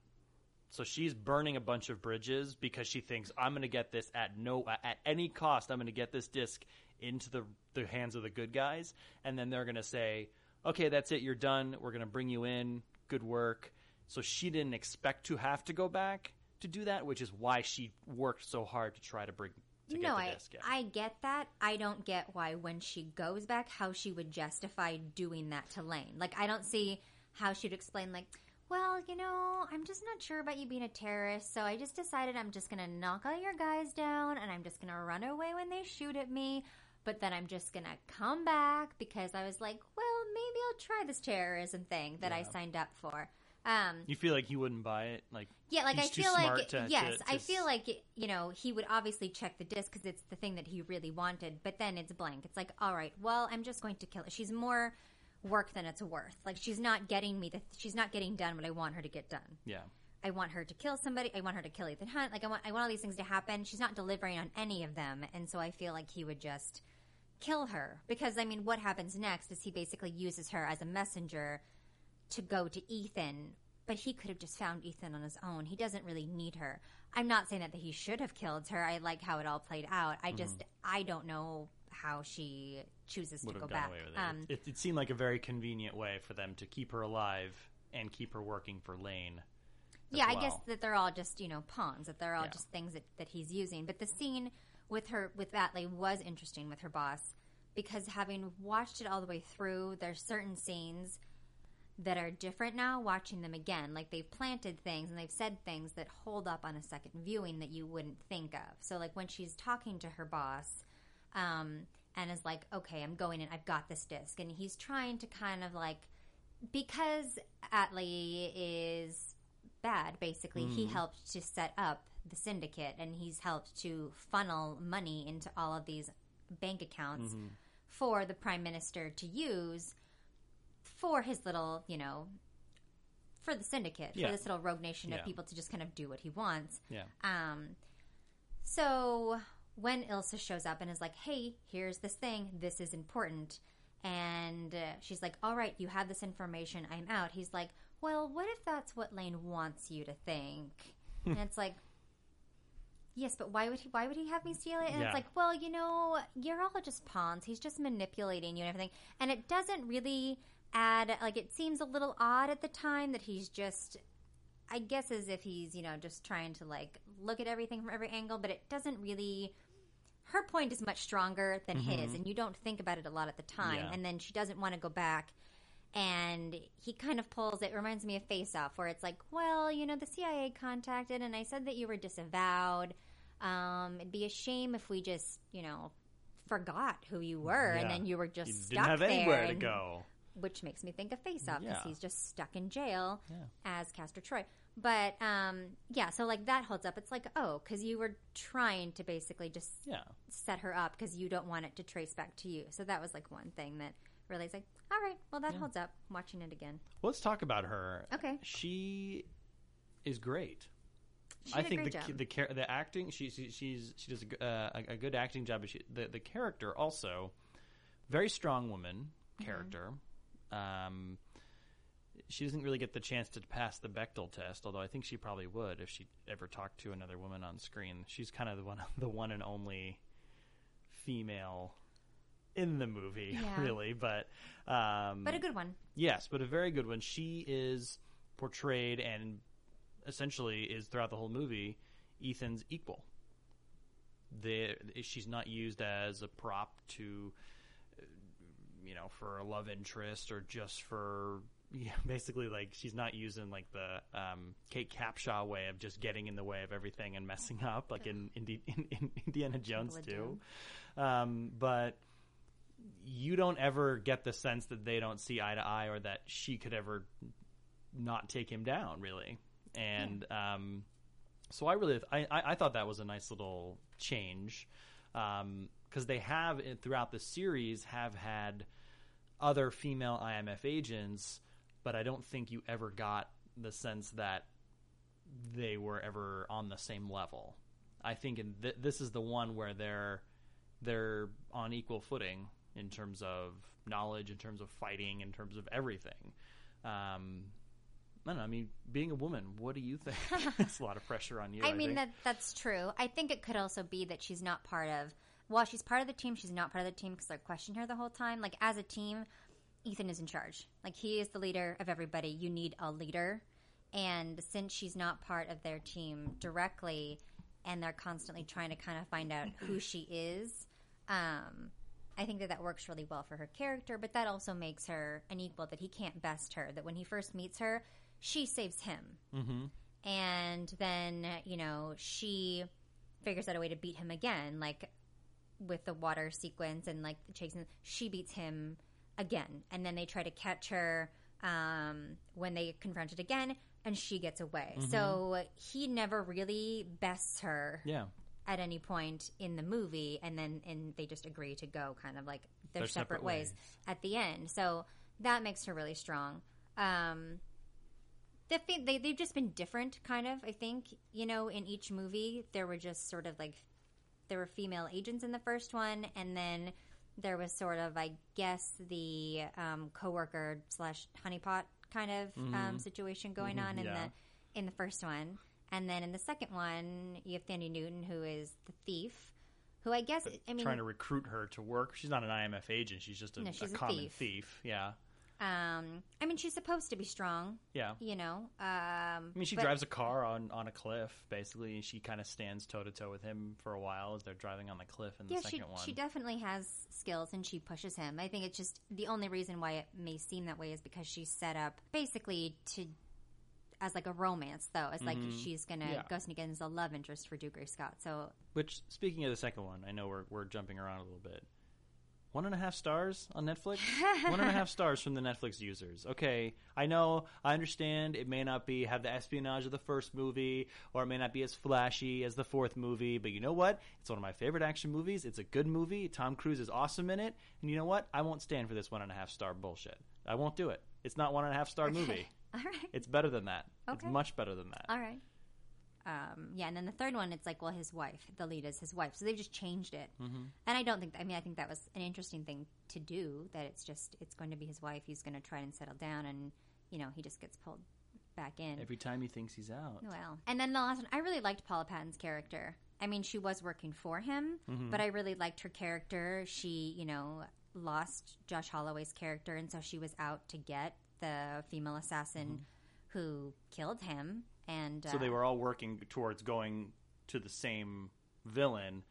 Speaker 2: So she's burning a bunch of bridges because she thinks I'm going to get this at no at any cost. I'm going to get this disc into the the hands of the good guys, and then they're going to say, "Okay, that's it. You're done. We're going to bring you in. Good work." So she didn't expect to have to go back to do that, which is why she worked so hard to try to bring
Speaker 3: no, I
Speaker 2: disc. Yeah.
Speaker 3: I get that. I don't get why when she goes back, how she would justify doing that to Lane. Like I don't see how she'd explain like. Well, you know, I'm just not sure about you being a terrorist, so I just decided I'm just gonna knock all your guys down and I'm just gonna run away when they shoot at me. But then I'm just gonna come back because I was like, well, maybe I'll try this terrorism thing that I signed up for. Um,
Speaker 2: You feel like he wouldn't buy it, like
Speaker 3: yeah, like I feel like
Speaker 2: to-
Speaker 3: yes,
Speaker 2: to-
Speaker 3: I feel like you know he would obviously check the disc because it's the thing that he really wanted. But then it's blank. It's like, all right, well, I'm just going to kill it. She's more work than it's worth. Like she's not getting me. The, she's not getting done what I want her to get done.
Speaker 2: yeah.
Speaker 3: I want her to kill somebody. I want her to kill Ethan Hunt. Like I want, I want all these things to happen. She's not delivering on any of them, and so I feel like he would just kill her because I mean, what happens next is he basically uses her as a messenger to go to Ethan, but he could have just found Ethan on his own. He doesn't really need her. I'm not saying that that he should have killed her. I like how it all played out. I just I don't know how she chooses to go back.
Speaker 2: it.
Speaker 3: Um,
Speaker 2: it. It seemed like a very convenient way for them to keep her alive and keep her working for Lane. as
Speaker 3: yeah, I guess that they're all just you know pawns. That they're all
Speaker 2: Yeah.
Speaker 3: just things that, that he's using. But the scene with her with Batley was interesting with her boss because having watched it all the way through, there's certain scenes that are different now. Watching them again, like they've planted things and they've said things that hold up on a second viewing that you wouldn't think of. So like when she's talking to her boss. Um, and is like, okay, I'm going in. I've got this disc, and he's trying to kind of like because Atlee is bad, basically, he helped to set up the syndicate and he's helped to funnel money into all of these bank accounts for the prime minister to use for his little, you know, for the syndicate,
Speaker 2: Yeah.
Speaker 3: for this little rogue nation
Speaker 2: Yeah.
Speaker 3: of people to just kind of do what he wants.
Speaker 2: Yeah.
Speaker 3: Um, so when Ilsa shows up and is like, "Hey, here's this thing. This is important," and uh, she's like, "All right, you have this information. I'm out." He's like, "Well, what if that's what Lane wants you to think?" and it's like. Yes, but why would he? Why would he have me steal it? And
Speaker 2: Yeah.
Speaker 3: it's like, well, you know, you're all just pawns. He's just manipulating you and everything, and it doesn't really add. Like, it seems a little odd at the time that he's just I guess as if he's, you know, just trying to like look at everything from every angle, but it doesn't really. Her point is much stronger than his, and you don't think about it a lot at the time.
Speaker 2: Yeah.
Speaker 3: And then she doesn't want to go back, and he kind of pulls. It reminds me of Face Off, where it's like, well, you know, the CIA contacted, and I said that you were disavowed. Um, it'd be a shame if we just, you know, forgot who you were, and then you were just
Speaker 2: You
Speaker 3: stuck
Speaker 2: didn't have
Speaker 3: there.
Speaker 2: anywhere to go.
Speaker 3: Which makes me think of Face Off because
Speaker 2: Yeah.
Speaker 3: he's just stuck in jail
Speaker 2: Yeah.
Speaker 3: as Castor Troy. But um, yeah, so like that holds up. It's like oh, because you were trying to basically just
Speaker 2: Yeah.
Speaker 3: set her up because you don't want it to trace back to you. So that was like one thing that really is like all right, well that holds up. Watching it again,
Speaker 2: Well, let's talk about her.
Speaker 3: Okay.
Speaker 2: She is great.
Speaker 3: she
Speaker 2: I think the
Speaker 3: job.
Speaker 2: the char- the acting she, she she's she does a, uh, a, good acting job. But she, the the character also very strong woman
Speaker 3: Mm-hmm.
Speaker 2: Um, she doesn't really get the chance to pass the Bechdel test, although I think she probably would if she ever talked to another woman on screen. She's kind of the one the one and only female in the movie,
Speaker 3: Yeah.
Speaker 2: really. But um,
Speaker 3: but a good one.
Speaker 2: Yes, but a very good one. She is portrayed and essentially is throughout the whole movie Ethan's equal. The she's not used as a prop to, you know, for a love interest or just for. Yeah, basically, like she's not using like the um, Kate Capshaw way of just getting in the way of everything and messing up, like in, Indi- in, in Indiana Jones too. Um, but you don't ever get the sense that they don't see eye to eye or that she could ever not take him down really and um, so i really I, I, I thought that was a nice little change because they have uh, throughout the series have had other female imf agents but i don't think you ever got the sense that they were ever on the same level i think in th- this is the one where they're they're on equal footing in terms of knowledge, in terms of fighting, in terms of everything. Um, I don't know. I mean, being a woman, what do you think? it's a lot of pressure on you.
Speaker 3: I mean
Speaker 2: think.
Speaker 3: that that's true. I think it could also be that she's not part of. While she's part of the team, she's not part of the team because they're questioning her the whole time. Like as a team, Ethan is in charge. Like he is the leader of everybody. You need a leader, and since she's not part of their team directly, and they're constantly trying to kind of find out who she is, um, I think that that works really well for her character. But that also makes her an equal. That he can't best her. That when he first meets her, she saves him and then you know she figures out a way to beat him again like with the water sequence and like chasing she beats him again. And then they try to catch her um, when they confront it again and she gets away. So he never really bests her
Speaker 2: yeah,
Speaker 3: at any point in the movie and then and they just agree to go kind of like their
Speaker 2: Their
Speaker 3: separate,
Speaker 2: separate
Speaker 3: ways.
Speaker 2: ways.
Speaker 3: at the end. So that makes her really strong. Um the they, they've just been different kind of i think. You know in each movie there were just sort of like there were female agents in the first one and then there was sort of i guess the um, coworker slash honeypot kind of um, situation going on in
Speaker 2: yeah.
Speaker 3: the in the first one and then in the second one you have Thandie Newton who is the thief who I guess I mean
Speaker 2: trying to recruit her to work. She's not an IMF agent. She's just a,
Speaker 3: No, she's
Speaker 2: a
Speaker 3: a
Speaker 2: common
Speaker 3: thief.
Speaker 2: thief. Yeah,
Speaker 3: um I mean she's supposed to be strong,
Speaker 2: yeah.
Speaker 3: you know. Um
Speaker 2: I mean, she
Speaker 3: but-
Speaker 2: drives a car on, on a cliff, basically. She kind of stands toe to toe with him for a while as they're driving on the cliff in the
Speaker 3: yeah,
Speaker 2: second
Speaker 3: she
Speaker 2: one.
Speaker 3: she definitely has skills and she pushes him. I think it's just the only reason why it may seem that way is because she's set up basically to as like a romance though. as like she's gonna
Speaker 2: Mm-hmm. Yeah.
Speaker 3: Ghost again as a love interest for Dougray Scott. So
Speaker 2: Which, speaking of the second one, I know we're, we're jumping around a little bit. One and a half stars on Netflix? one and a half stars from the Netflix users. Okay, I know, I understand it may not be have the espionage of the first movie, or it may not be as flashy as the fourth movie, but you know what? It's one of my favorite action movies. It's a good movie. Tom Cruise is awesome in it. And you know what? I won't stand for this one and a half star bullshit. I won't do it. It's not one and a half star movie.
Speaker 3: all right,
Speaker 2: It's better than that. It's
Speaker 3: Okay.
Speaker 2: much better than that.
Speaker 3: all right. Um, yeah, and then the third one, it's like, well, his wife. The lead is his wife, so they've just changed it. Mm-hmm. And I don't think. I mean, I think that was an interesting thing to do. That it's just it's going to be his wife. He's going to try and settle down, and you know, he just gets pulled back in.
Speaker 2: Every time he thinks he's out.
Speaker 3: Well, and then the last one, I really liked Paula Patton's character. I mean, she was working for him,
Speaker 2: Mm-hmm.
Speaker 3: but I really liked her character. She, you know, lost Josh Holloway's character, and so she was out to get the female assassin who killed him. And
Speaker 2: Mm-hmm. So they
Speaker 3: uh,
Speaker 2: were all working towards going to the same villain,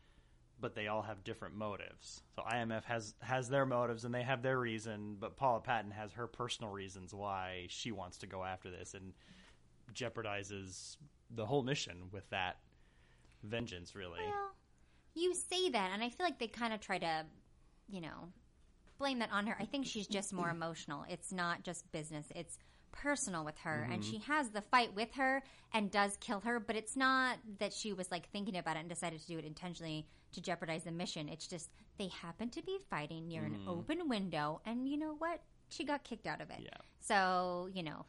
Speaker 2: but they all have different motives. So IMF has has their motives and they have their reason, but Paula Patton has her personal reasons why she wants to go after this and jeopardizes the whole mission with that vengeance. Really,
Speaker 3: Well, you say that, and I feel like they kind of try to, you know, blame that on her. I think she's just more emotional. It's not just business, it's personal with her. And mm-hmm. she has the fight with her and does kill her, but it's not that she was like thinking about it and decided to do it intentionally to jeopardize the mission. It's just they happen to be fighting near an mm-hmm. open window, and you know what? She got kicked out of it.
Speaker 2: Yeah.
Speaker 3: So, you know,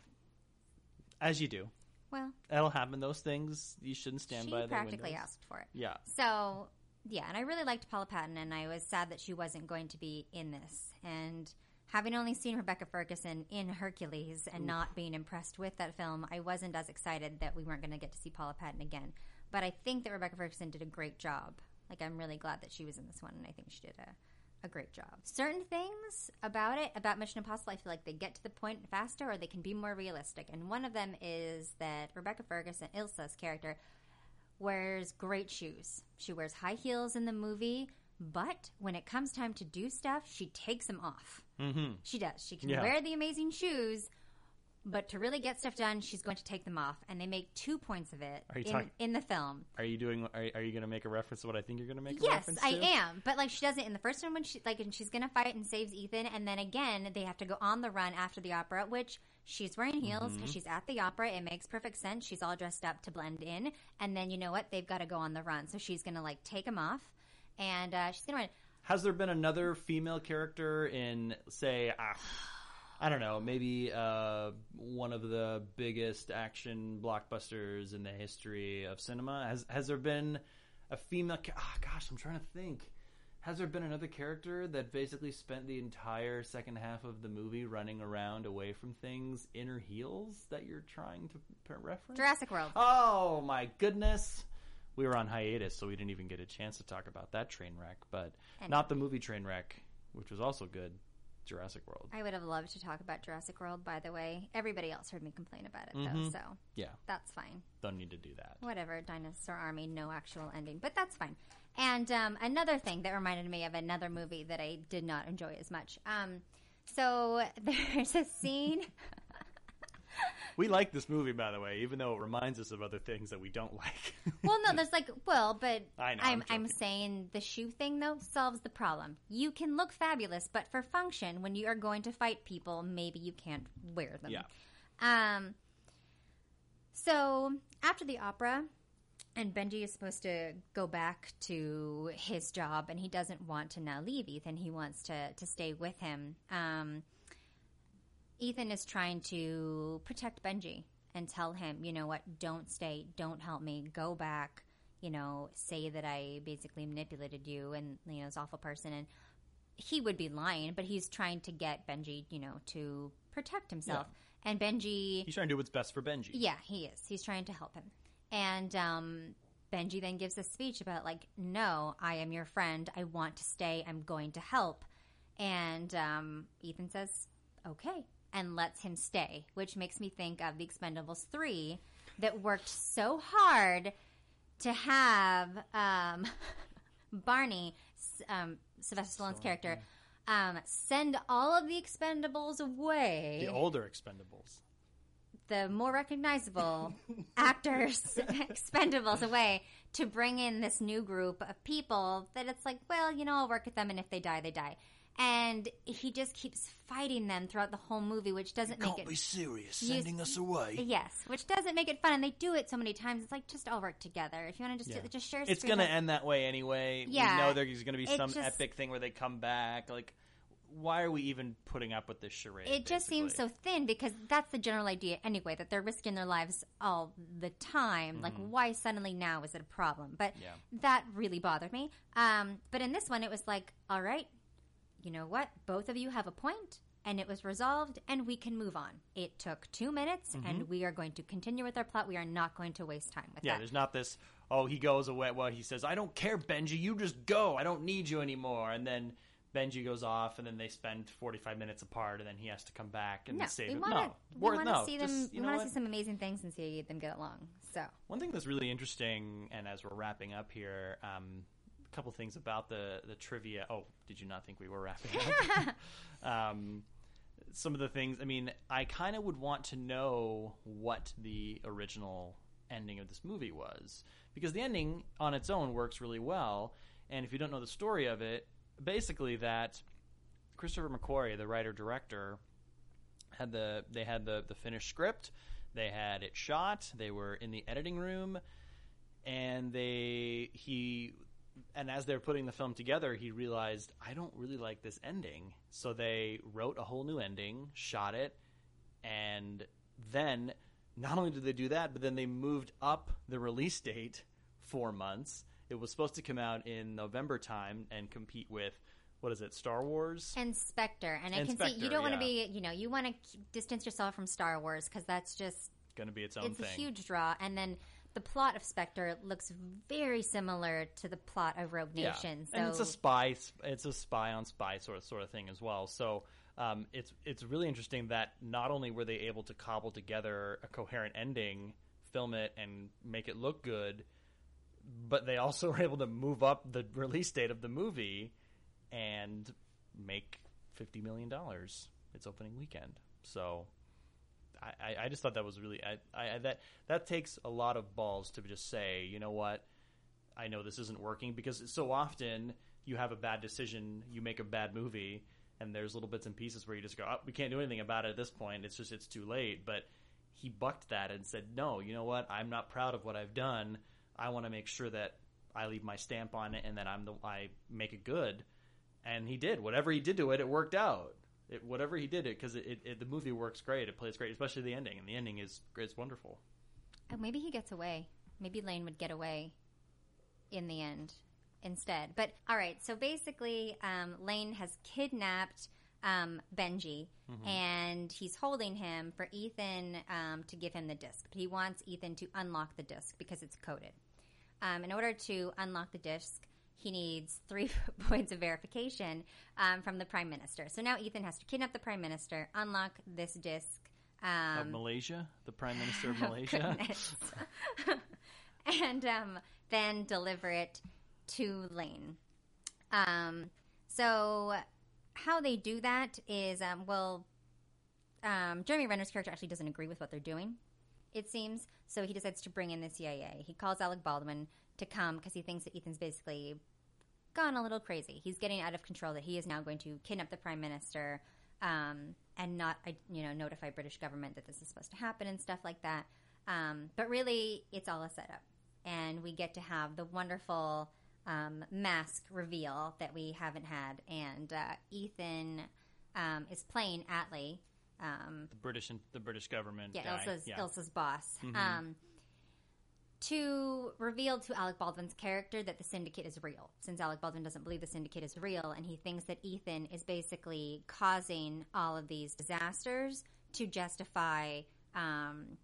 Speaker 2: as you do,
Speaker 3: well,
Speaker 2: that'll happen. Those things you shouldn't stand
Speaker 3: she
Speaker 2: by. the She
Speaker 3: practically
Speaker 2: windows.
Speaker 3: asked for it.
Speaker 2: Yeah,
Speaker 3: So, yeah, and I really liked Paula Patton, and I was sad that she wasn't going to be in this. And having only seen Rebecca Ferguson in Hercules and mm. not being impressed with that film, I wasn't as excited that we weren't going to get to see Paula Patton again. But I think that Rebecca Ferguson did a great job. Like, I'm really glad that she was in this one, and I think she did a, a great job. Certain things about it, about Mission Impossible, I feel like they get to the point faster or they can be more realistic. And one of them is that Rebecca Ferguson, Ilsa's character, wears great shoes. She wears high heels in the movie, but when it comes time to do stuff, she takes them off. Mm-hmm. She does. She can
Speaker 2: Yeah.
Speaker 3: wear the amazing shoes, but to really get stuff done, she's going to take them off. And they make two points of it in, in the film.
Speaker 2: are you doing? Are, are you going to make a reference to what I think you're going to make? a
Speaker 3: Yes, I
Speaker 2: to?
Speaker 3: am. But like she does it in the first one when she like and she's gonna fight and saves Ethan, and then again they have to go on the run after the opera, which she's wearing heels
Speaker 2: Mm-hmm.
Speaker 3: because she's at the opera. It makes perfect sense. She's all dressed up to blend in, and then you know what? They've got to go on the run, so she's gonna like take them off, and uh, she's gonna run.
Speaker 2: Has there been another female character in, say, ah, I don't know, maybe uh, one of the biggest action blockbusters in the history of cinema? Has has there been a female? Ca- ah, gosh, I'm trying to think. Has there been another character that basically spent the entire second half of the movie running around away from things in her heels that you're trying to reference?
Speaker 3: Jurassic World.
Speaker 2: Oh my goodness. We were on hiatus, so we didn't even get a chance to talk about that train wreck, but
Speaker 3: And-
Speaker 2: not the movie train wreck, which was also good. Jurassic World.
Speaker 3: I would have loved to talk about Jurassic World. By the way, everybody else heard me complain about it
Speaker 2: Mm-hmm.
Speaker 3: though, so
Speaker 2: Yeah,
Speaker 3: that's fine.
Speaker 2: don't need to do that.
Speaker 3: whatever dinosaur army no actual ending but that's fine and um, another thing that reminded me of another movie that i did not enjoy as much um, so there's a scene
Speaker 2: We like this movie, by the way, even though it reminds us of other things that we don't like.
Speaker 3: well no there's like well but
Speaker 2: I know,
Speaker 3: I'm,
Speaker 2: I'm
Speaker 3: I'm saying the shoe thing though solves the problem you can look fabulous but for function when you are going to fight people maybe you can't wear them
Speaker 2: yeah.
Speaker 3: Um, so after the opera, and Benji is supposed to go back to his job, and he doesn't want to now leave Ethan. He wants to to stay with him. Um, Ethan is trying to protect Benji and tell him, you know what, don't stay, don't help me, go back. You know, say that I basically manipulated you and you know, this awful person, and he would be lying, but he's trying to get Benji, you know, to protect himself. And Benji,
Speaker 2: He's trying to do what's best for Benji.
Speaker 3: yeah, he is. He's trying to help him. And um, Benji then gives a speech about like, "No, I am your friend. I want to stay. I'm going to help." And um, Ethan says, "Okay," and lets him stay, which makes me think of the Expendables three that worked so hard to have um, Barney, um, Sylvester Stallone's character, um, send all of the Expendables away.
Speaker 2: The older Expendables.
Speaker 3: the more recognizable actors expendables away to bring in this new group of people that it's like well you know i'll work with them and if they die they die and he just keeps fighting them throughout the whole movie which doesn't make it be
Speaker 1: serious,
Speaker 3: You- sending
Speaker 1: us away.
Speaker 3: yes which doesn't make it fun and they do it so many times it's like just all work together if you want to just
Speaker 2: Yeah.
Speaker 3: just share
Speaker 2: It's going to end that way anyway.
Speaker 3: Yeah.
Speaker 2: We know there's going to be some
Speaker 3: just-
Speaker 2: epic thing where they come back. Like, why are we even putting up with this charade?
Speaker 3: it just seems so thin because that's the general idea anyway that they're risking their lives all the time like why suddenly now is it a problem but
Speaker 2: Mm-hmm. Yeah.
Speaker 3: that really bothered me um, but in this one it was like all right you know what both of you have a point and it was resolved and we can move on it took two minutes and we are going to continue with our plot we are not going to waste time with
Speaker 2: Mm-hmm. Yeah, there's not this. Oh, he goes away. Well, he says, "I don't care, Benji. You just go. I don't need you anymore." And then Benji goes off, and then they spend 45 minutes apart, and then he has to come back and
Speaker 3: no,
Speaker 2: save
Speaker 3: we
Speaker 2: him. no,
Speaker 3: we want to
Speaker 2: no,
Speaker 3: see
Speaker 2: just,
Speaker 3: them.
Speaker 2: you
Speaker 3: we want to see some amazing things and see them get along. So
Speaker 2: One thing that's really interesting, and as we're wrapping up here, um, couple things about the the trivia. Oh, did you not think we were wrapping up? um, some of the things. I mean, I kind of would want to know what the original ending of this movie was because the ending on its own works really well. And if you don't know the story of it, basically that Christopher McQuarrie, the writer director, had the they had the the finished script, they had it shot, they were in the editing room, and they he and as they're putting the film together, he realized I don't really like this ending, so they wrote a whole new ending, shot it, and then not only did they do that, but then they moved up the release date four months. It was supposed to come out in November time and compete with what is it, Star Wars?
Speaker 3: and Spectre, and I
Speaker 2: And
Speaker 3: can see you don't want to be. You know, you want to distance yourself from Star Wars because that's just
Speaker 2: Going to be its own
Speaker 3: it's
Speaker 2: thing.
Speaker 3: a huge draw. And then the plot of Spectre looks very similar to the plot of Rogue Nation. So
Speaker 2: and it's a spy. It's a spy on spy sort of sort of thing as well. So um, it's it's really interesting that not only were they able to cobble together a coherent ending, film it, and make it look good, but they also were able to move up the release date of the movie and make fifty million dollars its opening weekend. So. I, I- just thought that was really I, I, that that takes a lot of balls to just say you know what I know this isn't working because so often you have a bad decision, you make a bad movie, and there's little bits and pieces where you just go, oh, we can't do anything about it at this point. It's just it's too late. But he bucked that and said, no, you know what? I'm not proud of what I've done. I want to make sure that I leave my stamp on it and that I'm the I make it good. And he did. Whatever he did to it, it worked out. It, whatever he did it because it, it, the movie works great. It plays great, especially the ending, and the ending is it's wonderful.
Speaker 3: oh, maybe he gets away. Maybe Lane would get away in the end instead. But all right, so basically, um, Lane has kidnapped um, Benji, and he's holding him for Ethan um, to give him the disc. But he wants Ethan to unlock the disc because it's coded. Um, in order to unlock the disc, he needs three points of verification um, from the prime minister. So now Ethan has to kidnap the prime minister, unlock this disc. Um,
Speaker 2: of Malaysia, the Prime Minister of
Speaker 3: Oh,
Speaker 2: Malaysia.
Speaker 3: and um, then deliver it to Lane. Um, so how they do that is, um, well, um, Jeremy Renner's character actually doesn't agree with what they're doing. It seems so. He decides to bring in the CIA. He calls Alec Baldwin to come because he thinks that Ethan's basically gone a little crazy. He's getting out of control. That he is now going to kidnap the prime minister um, and not, uh, you know, notify British government that this is supposed to happen and stuff like that. Um, but really, it's all a setup, and we get to have the wonderful um, mask reveal that we haven't had. And uh, Ethan um, is playing Atlee. Um,
Speaker 2: the British and the British government.
Speaker 3: yeah,
Speaker 2: guy.
Speaker 3: Ilsa's,
Speaker 2: yeah.
Speaker 3: Boss.
Speaker 2: Mhm.
Speaker 3: To reveal to Alec Baldwin's character that the syndicate is real, since Alec Baldwin doesn't believe the syndicate is real, and he thinks that Ethan is basically causing all of these disasters to justify um,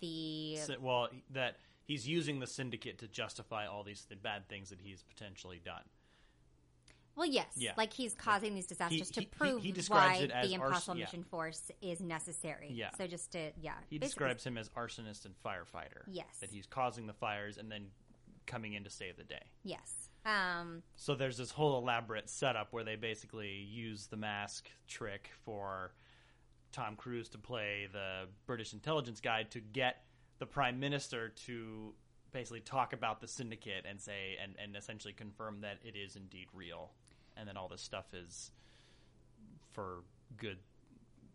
Speaker 3: the
Speaker 2: So- well, that he's using the syndicate to justify all these th- bad things that he's potentially done.
Speaker 3: Well, yes,
Speaker 2: Yeah.
Speaker 3: like he's causing these disasters
Speaker 2: he-
Speaker 3: to prove
Speaker 2: he describes
Speaker 3: why the
Speaker 2: arson-
Speaker 3: Impossible
Speaker 2: yeah.
Speaker 3: Mission Force is necessary.
Speaker 2: Yeah.
Speaker 3: So just to yeah,
Speaker 2: He
Speaker 3: basically-
Speaker 2: describes him as arsonist and firefighter.
Speaker 3: Yes.
Speaker 2: that he's causing the fires and then coming in to save the day.
Speaker 3: yes. Um,
Speaker 2: So there's this whole elaborate setup where they basically use the mask trick for Tom Cruise to play the British intelligence guy to get the prime minister to basically talk about the syndicate and say and, and essentially confirm that it is indeed real and then all this stuff is for good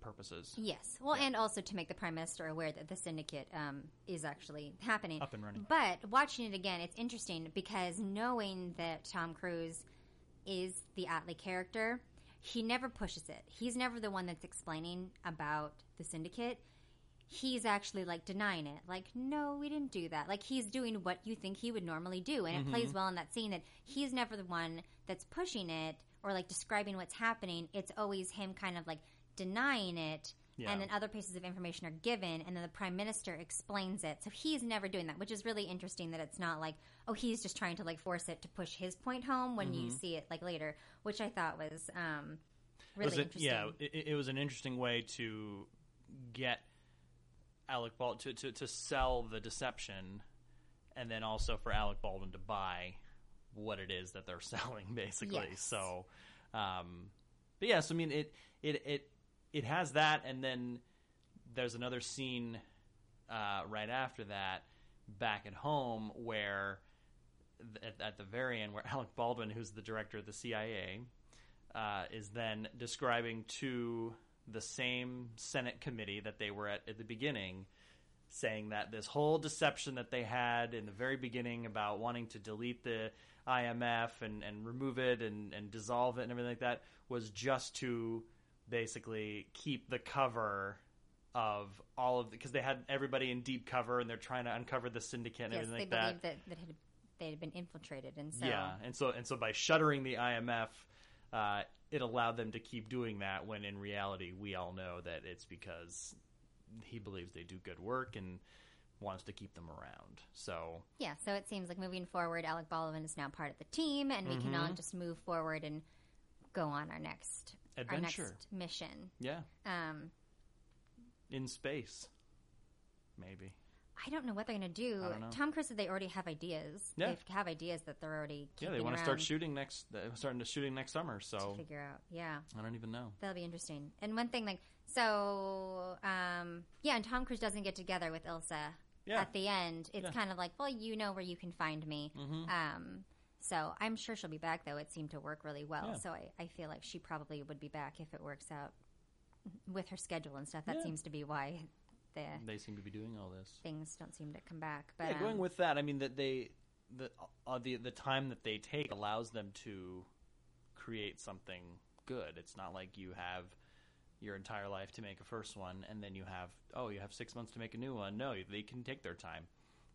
Speaker 2: purposes.
Speaker 3: Yes. Well, and also to make the prime minister aware that the syndicate um, is actually happening.
Speaker 2: Up and running.
Speaker 3: But watching it again, it's interesting because knowing that Tom Cruise is the Atlee character, he never pushes it. He's never the one that's explaining about the syndicate. He's actually like denying it. Like, no, we didn't do that. Like, he's doing what you think he would normally do. And
Speaker 2: Mm-hmm.
Speaker 3: it plays well in that scene that he's never the one that's pushing it or like describing what's happening. It's always him kind of like denying it.
Speaker 2: Yeah.
Speaker 3: And then other pieces of information are given, and then the prime minister explains it. So he's never doing that, which is really interesting. That it's not like, oh, he's just trying to like force it to push his point home when you see it like later, which I thought was um, really
Speaker 2: was it,
Speaker 3: interesting.
Speaker 2: yeah, it, it was an interesting way to get Alec Baldwin to, to, to sell the deception, and then also for Alec Baldwin to buy what it is that they're selling, basically.
Speaker 3: Yes.
Speaker 2: So, um, but yes, I mean it it it it has that, and then there's another scene uh, right after that back at home where at, at the very end where Alec Baldwin, who's the director of the CIA, uh, is then describing to the same Senate committee that they were at at the beginning, saying that this whole deception that they had in the very beginning about wanting to delete the IMF and, and remove it and, and dissolve it and everything like that was just to basically keep the cover of all of because they had everybody in deep cover and they're trying to uncover the syndicate and
Speaker 3: yes,
Speaker 2: everything
Speaker 3: they
Speaker 2: like that.
Speaker 3: that that had, they had been infiltrated, and so
Speaker 2: Yeah, and so and so by shuttering the IMF, uh, it allowed them to keep doing that. When in reality, we all know that it's because he believes they do good work and wants to keep them around. So
Speaker 3: yeah. So it seems like moving forward, Alec Baldwin is now part of the team, and we can
Speaker 2: Mm-hmm.
Speaker 3: all just move forward and go on our next our
Speaker 2: Adventure.
Speaker 3: next mission.
Speaker 2: yeah,
Speaker 3: Um,
Speaker 2: in space, maybe.
Speaker 3: I don't know what they're going to do.
Speaker 2: I don't know.
Speaker 3: Tom Cruise said they already have ideas.
Speaker 2: Yeah.
Speaker 3: They have ideas that they're already
Speaker 2: Yeah, they want to start shooting next. They're starting to shooting next summer. So
Speaker 3: figure out. Yeah,
Speaker 2: I don't even know.
Speaker 3: that'll be interesting. And one thing, like, so, um, yeah, and Tom Cruise doesn't get together with Ilsa
Speaker 2: Yeah.
Speaker 3: at the end. It's
Speaker 2: Yeah.
Speaker 3: kind of like, well, you know where you can find me.
Speaker 2: Mm-hmm.
Speaker 3: Um, so I'm sure she'll be back, though. It seemed to work really well.
Speaker 2: Yeah.
Speaker 3: So I, I feel like she probably would be back if it works out with her schedule and stuff. That seems to be why the
Speaker 2: They seem to be doing all this.
Speaker 3: things don't seem to come back. But
Speaker 2: yeah, going
Speaker 3: um,
Speaker 2: with that, I mean that they the uh, the the time that they take allows them to create something good. It's not like you have your entire life to make a first one and then you have oh you have six months to make a new one. No, they can take their time,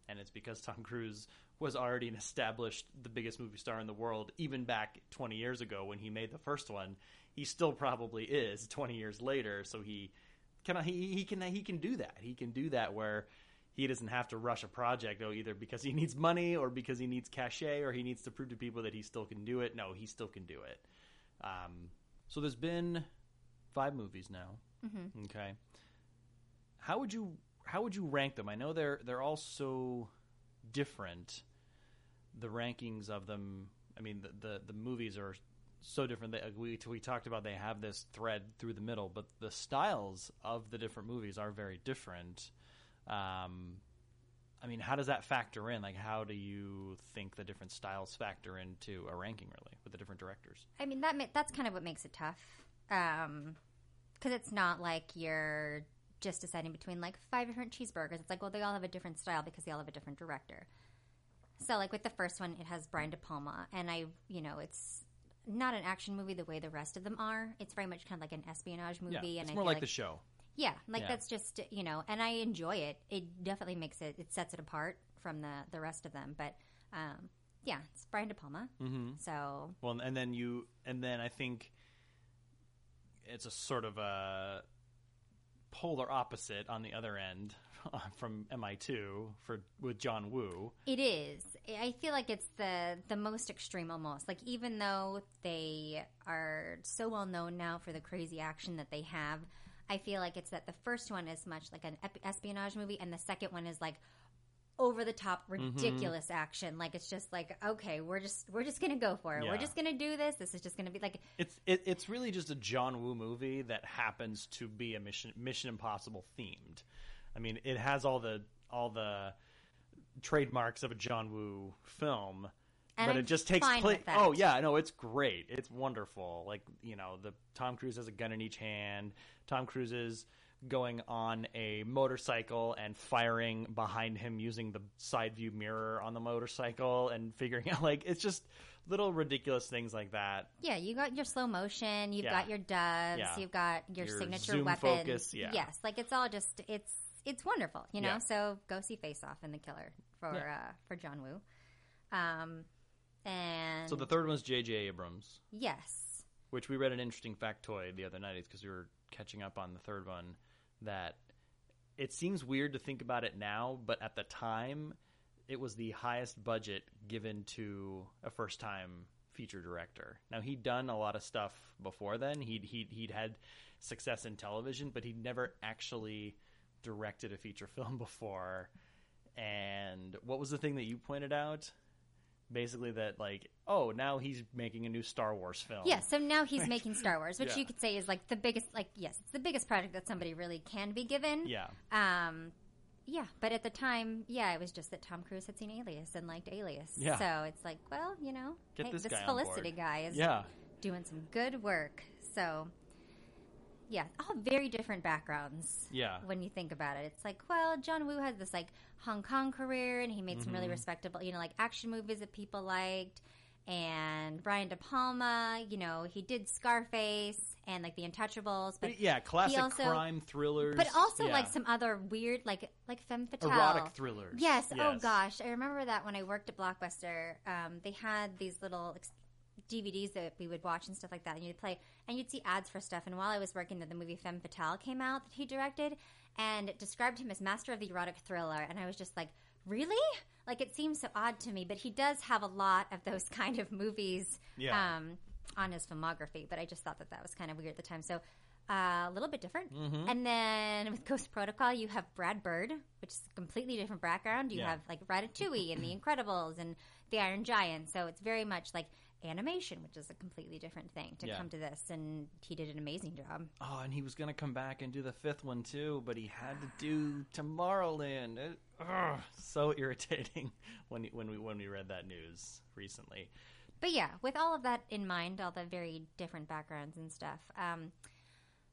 Speaker 2: and it's because Tom Cruise was already an established the biggest movie star in the world even back 20 years ago when he made the first one. He still probably is 20 years later, so he can he he can he can do that. He can do that where he doesn't have to rush a project oh, either because he needs money or because he needs cachet or he needs to prove to people that he still can do it. No, he still can do it. Um, so there's been five movies now. Mm-hmm. Okay, how would you how would you rank them? I know they're they're all so different. The rankings of them. I mean, the the, the movies are so different that we we talked about they have this thread through the middle, but the styles of the different movies are very different. Um, I mean, how does that factor in? Like, how do you think the different styles factor into a ranking, really, with the different directors?
Speaker 3: I mean that ma- that's kind of what makes it tough, because it's not like you're just deciding between like five different cheeseburgers. It's like well, they all have a different style because they all have a different director. So like with the first one, it has Brian De Palma, and I, you know, it's not an action movie the way the rest of them are. It's very much kind of like an espionage movie,
Speaker 2: yeah,
Speaker 3: and
Speaker 2: it's
Speaker 3: I
Speaker 2: more
Speaker 3: feel
Speaker 2: like, the show.
Speaker 3: Yeah, like
Speaker 2: Yeah.
Speaker 3: that's just you know, and I enjoy it. It definitely makes it. It sets it apart from the the rest of them. But um, yeah, it's Brian De Palma.
Speaker 2: Mm-hmm.
Speaker 3: So
Speaker 2: Well, and then you, and then I think it's a sort of a polar opposite on the other end from MI2 for with John Woo.
Speaker 3: It is. I feel like it's the the most extreme almost. Like even though they are so well known now for the crazy action that they have, I feel like it's that the first one is much like an espionage movie, and the second one is like over the top
Speaker 2: Mm-hmm.
Speaker 3: ridiculous action. Like it's just like okay, we're just we're just gonna go for it. We're just gonna do this. This is just gonna be like
Speaker 2: It's it, it's really just a John Woo movie that happens to be a Mission Mission Impossible themed. I mean, it has all the all the trademarks of a John Woo film,
Speaker 3: And
Speaker 2: but
Speaker 3: I'm
Speaker 2: it just takes place. Oh yeah, no, it's great. It's wonderful. Like you know, the Tom Cruise has a gun in each hand. Tom Cruise is going on a motorcycle and firing behind him using the side view mirror on the motorcycle and figuring out like it's just little ridiculous things like that
Speaker 3: Yeah, you got your slow motion, you've
Speaker 2: Yeah.
Speaker 3: got your doves,
Speaker 2: Yeah.
Speaker 3: you've got your,
Speaker 2: Your
Speaker 3: signature
Speaker 2: zoom
Speaker 3: weapon.
Speaker 2: focus, yeah.
Speaker 3: Yes, like it's all just it's it's wonderful, you know.
Speaker 2: Yeah.
Speaker 3: So go see Face Off and The Killer for
Speaker 2: Yeah.
Speaker 3: uh, for John Woo. Um, and
Speaker 2: So the third one's J.J. Abrams,
Speaker 3: yes,
Speaker 2: which we read an interesting factoid the other night because we were catching up on the third one. That it seems weird to think about it now, but at the time, it was the highest budget given to a first-time feature director. Now he'd done a lot of stuff before then. He'd he'd he'd had success in television, but he'd never actually directed a feature film before. And what was the thing that you pointed out? Basically, that like, oh, now he's making a new Star Wars film.
Speaker 3: yeah. So now he's making Star Wars, which
Speaker 2: Yeah.
Speaker 3: you could say is like the biggest, like yes, it's the biggest project that somebody really can be given.
Speaker 2: Yeah.
Speaker 3: Um, yeah, but at the time, yeah, it was just that Tom Cruise had seen Alias and liked Alias.
Speaker 2: Yeah.
Speaker 3: So it's like, well, you know,
Speaker 2: Get
Speaker 3: hey,
Speaker 2: this
Speaker 3: this
Speaker 2: guy
Speaker 3: Felicity guy is
Speaker 2: Yeah.
Speaker 3: doing some good work. So, yeah, all very different backgrounds.
Speaker 2: Yeah.
Speaker 3: When you think about it, it's like, well, John Woo has this like Hong Kong career, and he made some
Speaker 2: Mm-hmm.
Speaker 3: really respectable, you know, like action movies that people liked. And Brian De Palma, you know, he did Scarface and like The Untouchables, but
Speaker 2: Yeah, classic
Speaker 3: also-
Speaker 2: crime thrillers.
Speaker 3: but also
Speaker 2: Yeah.
Speaker 3: like some other weird, like like femme fatale,
Speaker 2: erotic thrillers.
Speaker 3: Yes. Oh gosh, I remember that when I worked at Blockbuster, um, they had these little DVDs that we would watch and stuff like that, and you'd play and you'd see ads for stuff. And while I was working, there, the movie Femme Fatale came out that he directed, and it described him as master of the erotic thriller, and I was just like, really? Like it seems so odd to me, but he does have a lot of those kind of movies.
Speaker 2: Yeah.
Speaker 3: Um, on his filmography, but I just thought that that was kind of weird at the time. So uh, a little bit different.
Speaker 2: Mm-hmm.
Speaker 3: And then with Ghost Protocol, you have Brad Bird, which is a completely different background. You
Speaker 2: Yeah.
Speaker 3: have like Ratatouille and The Incredibles and The Iron Giant. So it's very much like animation, which is a completely different thing to
Speaker 2: Yeah.
Speaker 3: come to this. And he did an amazing job.
Speaker 2: Oh, and he was going to come back and do the fifth one too, but he had to do Tomorrowland. It, ugh, so irritating when when we when we read that news recently.
Speaker 3: But yeah, with all of that in mind, all the very different backgrounds and stuff. Um,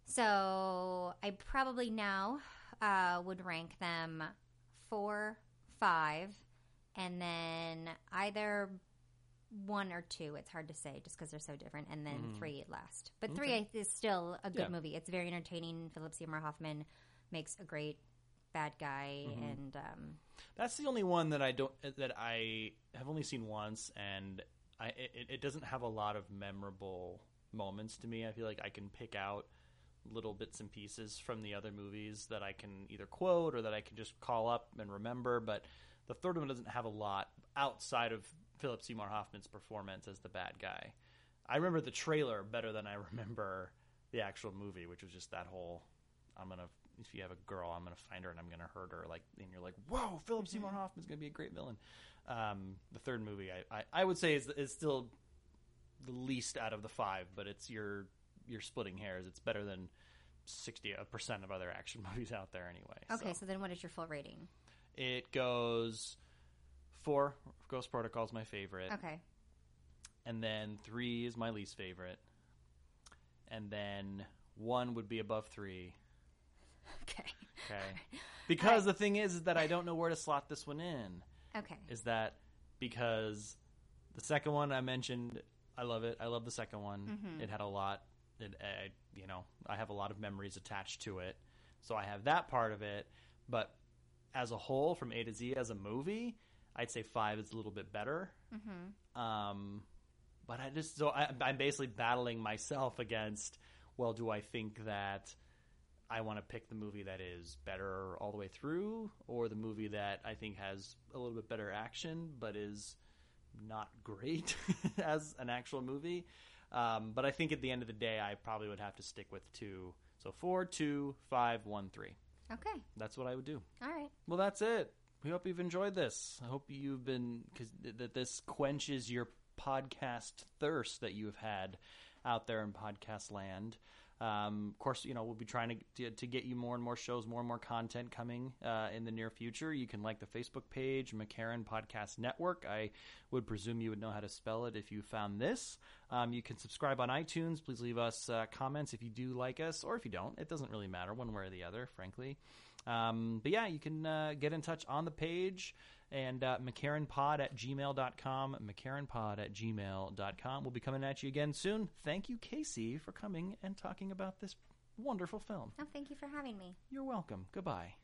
Speaker 3: so I probably now uh, would rank them four, five, and then either one or two. It's hard to say just because they're so different, and then mm-hmm. three last. But three is still a good
Speaker 2: Yeah.
Speaker 3: movie. It's very entertaining. Philip Seymour Hoffman makes a great bad guy, mm-hmm. and um,
Speaker 2: That's the only one that I don't uh, that I have only seen once, and I it, it doesn't have a lot of memorable moments to me. I feel like I can pick out little bits and pieces from the other movies that I can either quote or that I can just call up and remember. But the third one doesn't have a lot outside of Philip Seymour Hoffman's performance as the bad guy. I remember the trailer better than I remember the actual movie, which was just that whole I'm gonna if you have a girl, I'm gonna find her and I'm gonna hurt her. Like, and you're like, whoa, Philip Seymour Hoffman's gonna be a great villain. Um, the third movie, I, I, I would say is is still the least out of the five, but it's your you're splitting hairs. It's better than sixty percent of other action movies out there anyway.
Speaker 3: okay.
Speaker 2: So
Speaker 3: So then, what is your full rating?
Speaker 2: it goes four. Ghost Protocol is my favorite,
Speaker 3: Okay.
Speaker 2: and then three is my least favorite, and then one would be above three.
Speaker 3: Okay.
Speaker 2: Okay. Because the thing is, is that I don't know where to slot this one in.
Speaker 3: Okay.
Speaker 2: Is that because the second one I mentioned, I love it. I love the second one.
Speaker 3: Mm-hmm.
Speaker 2: It had a lot. It, I, you know, I have a lot of memories attached to it, so I have that part of it. But as a whole, from A to Z, as a movie, I'd say five is a little bit better.
Speaker 3: Mm-hmm.
Speaker 2: Um, but I just so I, I'm basically battling myself against. Well, do I think that I want to pick the movie that is better all the way through, or the movie that I think has a little bit better action but is not great as an actual movie. Um, but I think at the end of the day, I probably would have to stick with two. So four, two, five, one, three.
Speaker 3: Okay.
Speaker 2: That's what I would do.
Speaker 3: All right.
Speaker 2: Well, that's it. We hope you've enjoyed this. I hope you've been because th- that this quenches your podcast thirst that you've had out there in podcast land. Um, of course, you know we'll be trying to, to to get you more and more shows, more and more content coming uh, in the near future. You can like the Facebook page, McCarran Podcast Network. I would presume you would know how to spell it if you found this. Um, you can subscribe on iTunes. Please leave us uh, comments if you do like us, or if you don't. It doesn't really matter one way or the other, frankly. Um, but yeah, you can uh, get in touch on the page and uh, McCarranPod at gmail.com. McCarranPod at gmail.com. We'll be coming at you again soon. Thank you, Casey, for coming and talking about this wonderful film.
Speaker 3: Oh, thank you for having me.
Speaker 2: You're welcome. Goodbye.